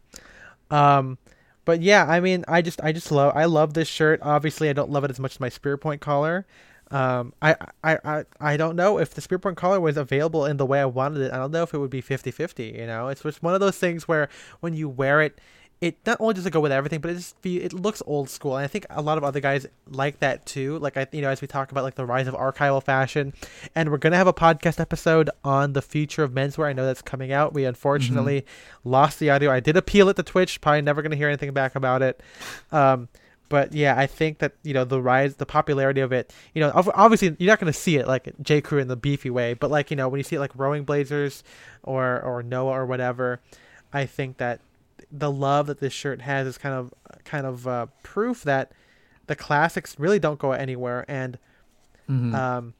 Um, but yeah, I mean, I just, I just love, I love this shirt. Obviously, I don't love it as much as my Spear Point collar. Um, I, I, I, I don't know if the Spear Point collar was available in the way I wanted it. I don't know if it would be 50-50, You know, it's just one of those things where when you wear it, it not only does it go with everything, but it just fe- it looks old school. And I think a lot of other guys like that too. Like I, you know, as we talk about like the rise of archival fashion, and we're gonna have a podcast episode on the future of menswear. I know that's coming out. We unfortunately lost the audio. I did appeal it to Twitch. Probably never gonna hear anything back about it. Um, but yeah, I think that you know the rise, the popularity of it. You know, obviously you're not gonna see it like J Crew in the beefy way, but like you know when you see it like rowing blazers or or Noah or whatever, I think that the love that this shirt has is kind of kind of uh, proof that the classics really don't go anywhere. And Mhm. um,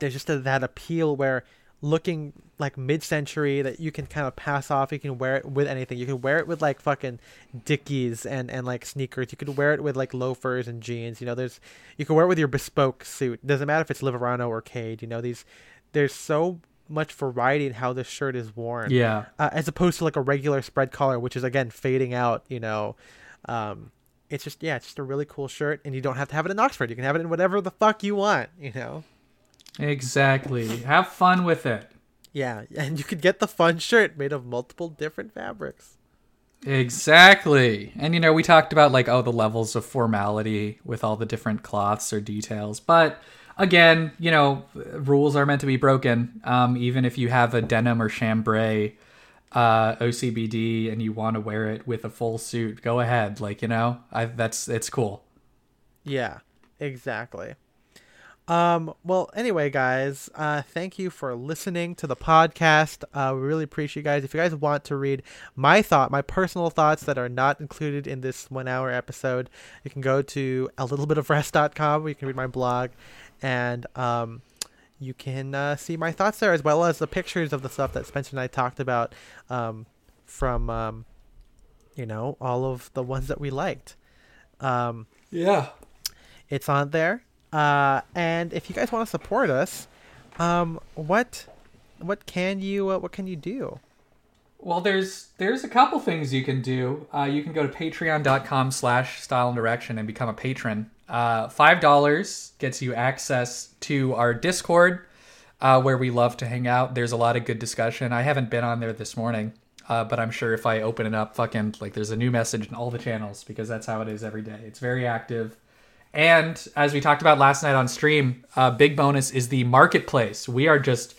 there's just a, that appeal where looking like mid-century that you can kind of pass off you can wear it with anything. You can wear it with like fucking dickies and and like sneakers. You could wear it with like loafers and jeans. You know there's you can wear it with your bespoke suit. Doesn't matter if it's Liverano or cade you know these there's so much variety in how this shirt is worn yeah. uh, as opposed to like a regular spread collar, which is again fading out. You know, um, it's just yeah, it's just a really cool shirt, and you don't have to have it in Oxford. You can have it in whatever the fuck you want. You know. Exactly. Have fun with it. Yeah, *laughs* and you could get the fun shirt made of multiple different fabrics. Exactly. And you know, we talked about like oh the levels of formality with all the different cloths or details, but again, you know, rules are meant to be broken. Um, even if you have a denim or chambray uh, OCBD and you want to wear it with a full suit, go ahead. Like you know, I that's it's cool. Yeah, exactly. Um, well, anyway, guys, uh, thank you for listening to the podcast. Uh, we really appreciate you guys. If you guys want to read my thought, my personal thoughts that are not included in this one hour episode, you can go to a little bit of rest.com where you can read my blog and, um, you can uh, see my thoughts there as well as the pictures of the stuff that Spencer and I talked about um, from, um, you know, all of the ones that we liked. Um, Yeah. it's on there. Uh, and if you guys want to support us, um, what what can you uh, what can you do? Well, there's there's a couple things you can do. Uh, you can go to patreon.com slash style and direction and become a patron. Uh, Five dollars gets you access to our Discord, uh, where we love to hang out. There's a lot of good discussion. I haven't been on there this morning, uh, but I'm sure if I open it up, fucking like there's a new message in all the channels because that's how it is every day. It's very active. And as we talked about last night on stream, uh, big bonus is the marketplace. We are just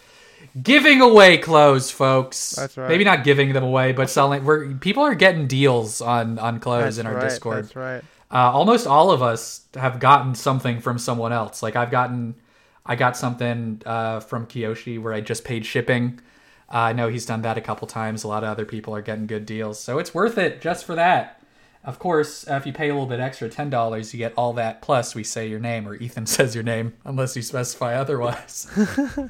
giving away clothes, folks. That's right. Maybe not giving them away, but selling. We're people are getting deals on on clothes That's in our right, Discord. That's right. Uh, almost all of us have gotten something from someone else. Like I've gotten, I got something uh, from Kiyoshi where I just paid shipping. Uh, I know he's done that a couple times. A lot of other people are getting good deals, so it's worth it just for that. Of course, uh, if you pay a little bit extra, ten dollars, you get all that. Plus, we say your name, or Ethan *laughs* says your name, unless you specify otherwise. *laughs*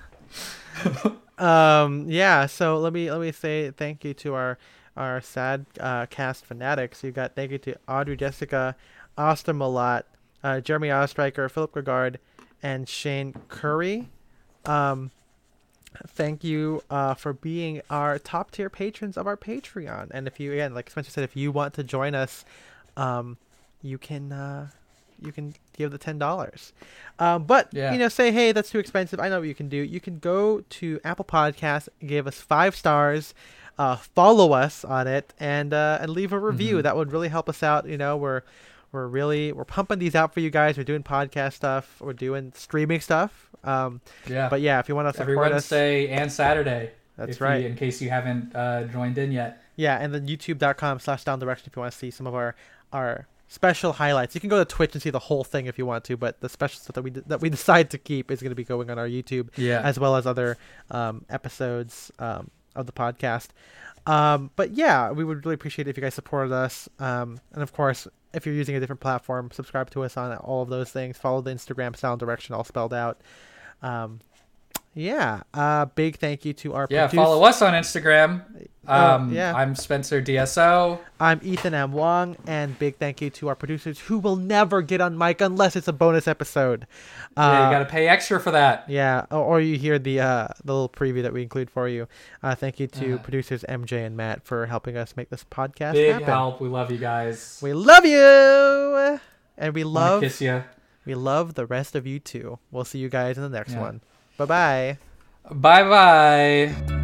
Um, yeah. So let me let me say thank you to our our sad uh, cast fanatics. You've got thank you to Audrey, Jessica, Austin Malott, uh, Jeremy Ostriker, Philip Gregard, and Shane Curry. Um, thank you uh, for being our top tier patrons of our Patreon. And if you again, like Spencer said, if you want to join us, um, you can uh, you can give the ten dollars. Um, but Yeah. you know, say hey, that's too expensive. I know what you can do. You can go to Apple Podcasts, give us five stars, uh, follow us on it, and uh, and leave a review. Mhm. That would really help us out. You know, we're we're really we're pumping these out for you guys. We're doing podcast stuff. We're doing streaming stuff. Um, yeah, but yeah, if you want to every support us, Wednesday and Saturday. That's if you- right. in case you haven't uh, joined in yet. Yeah, and then youtube.com slash down direction if you want to see some of our our special highlights. You can go to Twitch and see the whole thing if you want to, but the special stuff that we that we *laughs* decide to keep is going to be going on our YouTube Yeah. as well as other um, episodes um, of the podcast. Um, but yeah, we would really appreciate it if you guys supported us. Um, and of course, if you're using a different platform, subscribe to us on all of those things. Follow the Instagram sound direction all spelled out. Um, yeah, uh, big thank you to our Yeah, producer- follow us on Instagram. Oh, Um, yeah. I'm Spencer DSO. I'm Ethan M. Wong, and big thank you to our producers who will never get on mic unless it's a bonus episode. yeah, Uh, you got to pay extra for that. yeah, or, or you hear the uh, the little preview that we include for you. Uh, thank you to Uh. producers MJ and Matt for helping us make this podcast Big happen. help. We love you guys. We love you, and we love kiss you. we love the rest of you too. We'll see you guys in the next Yeah. one. Bye bye. Bye bye.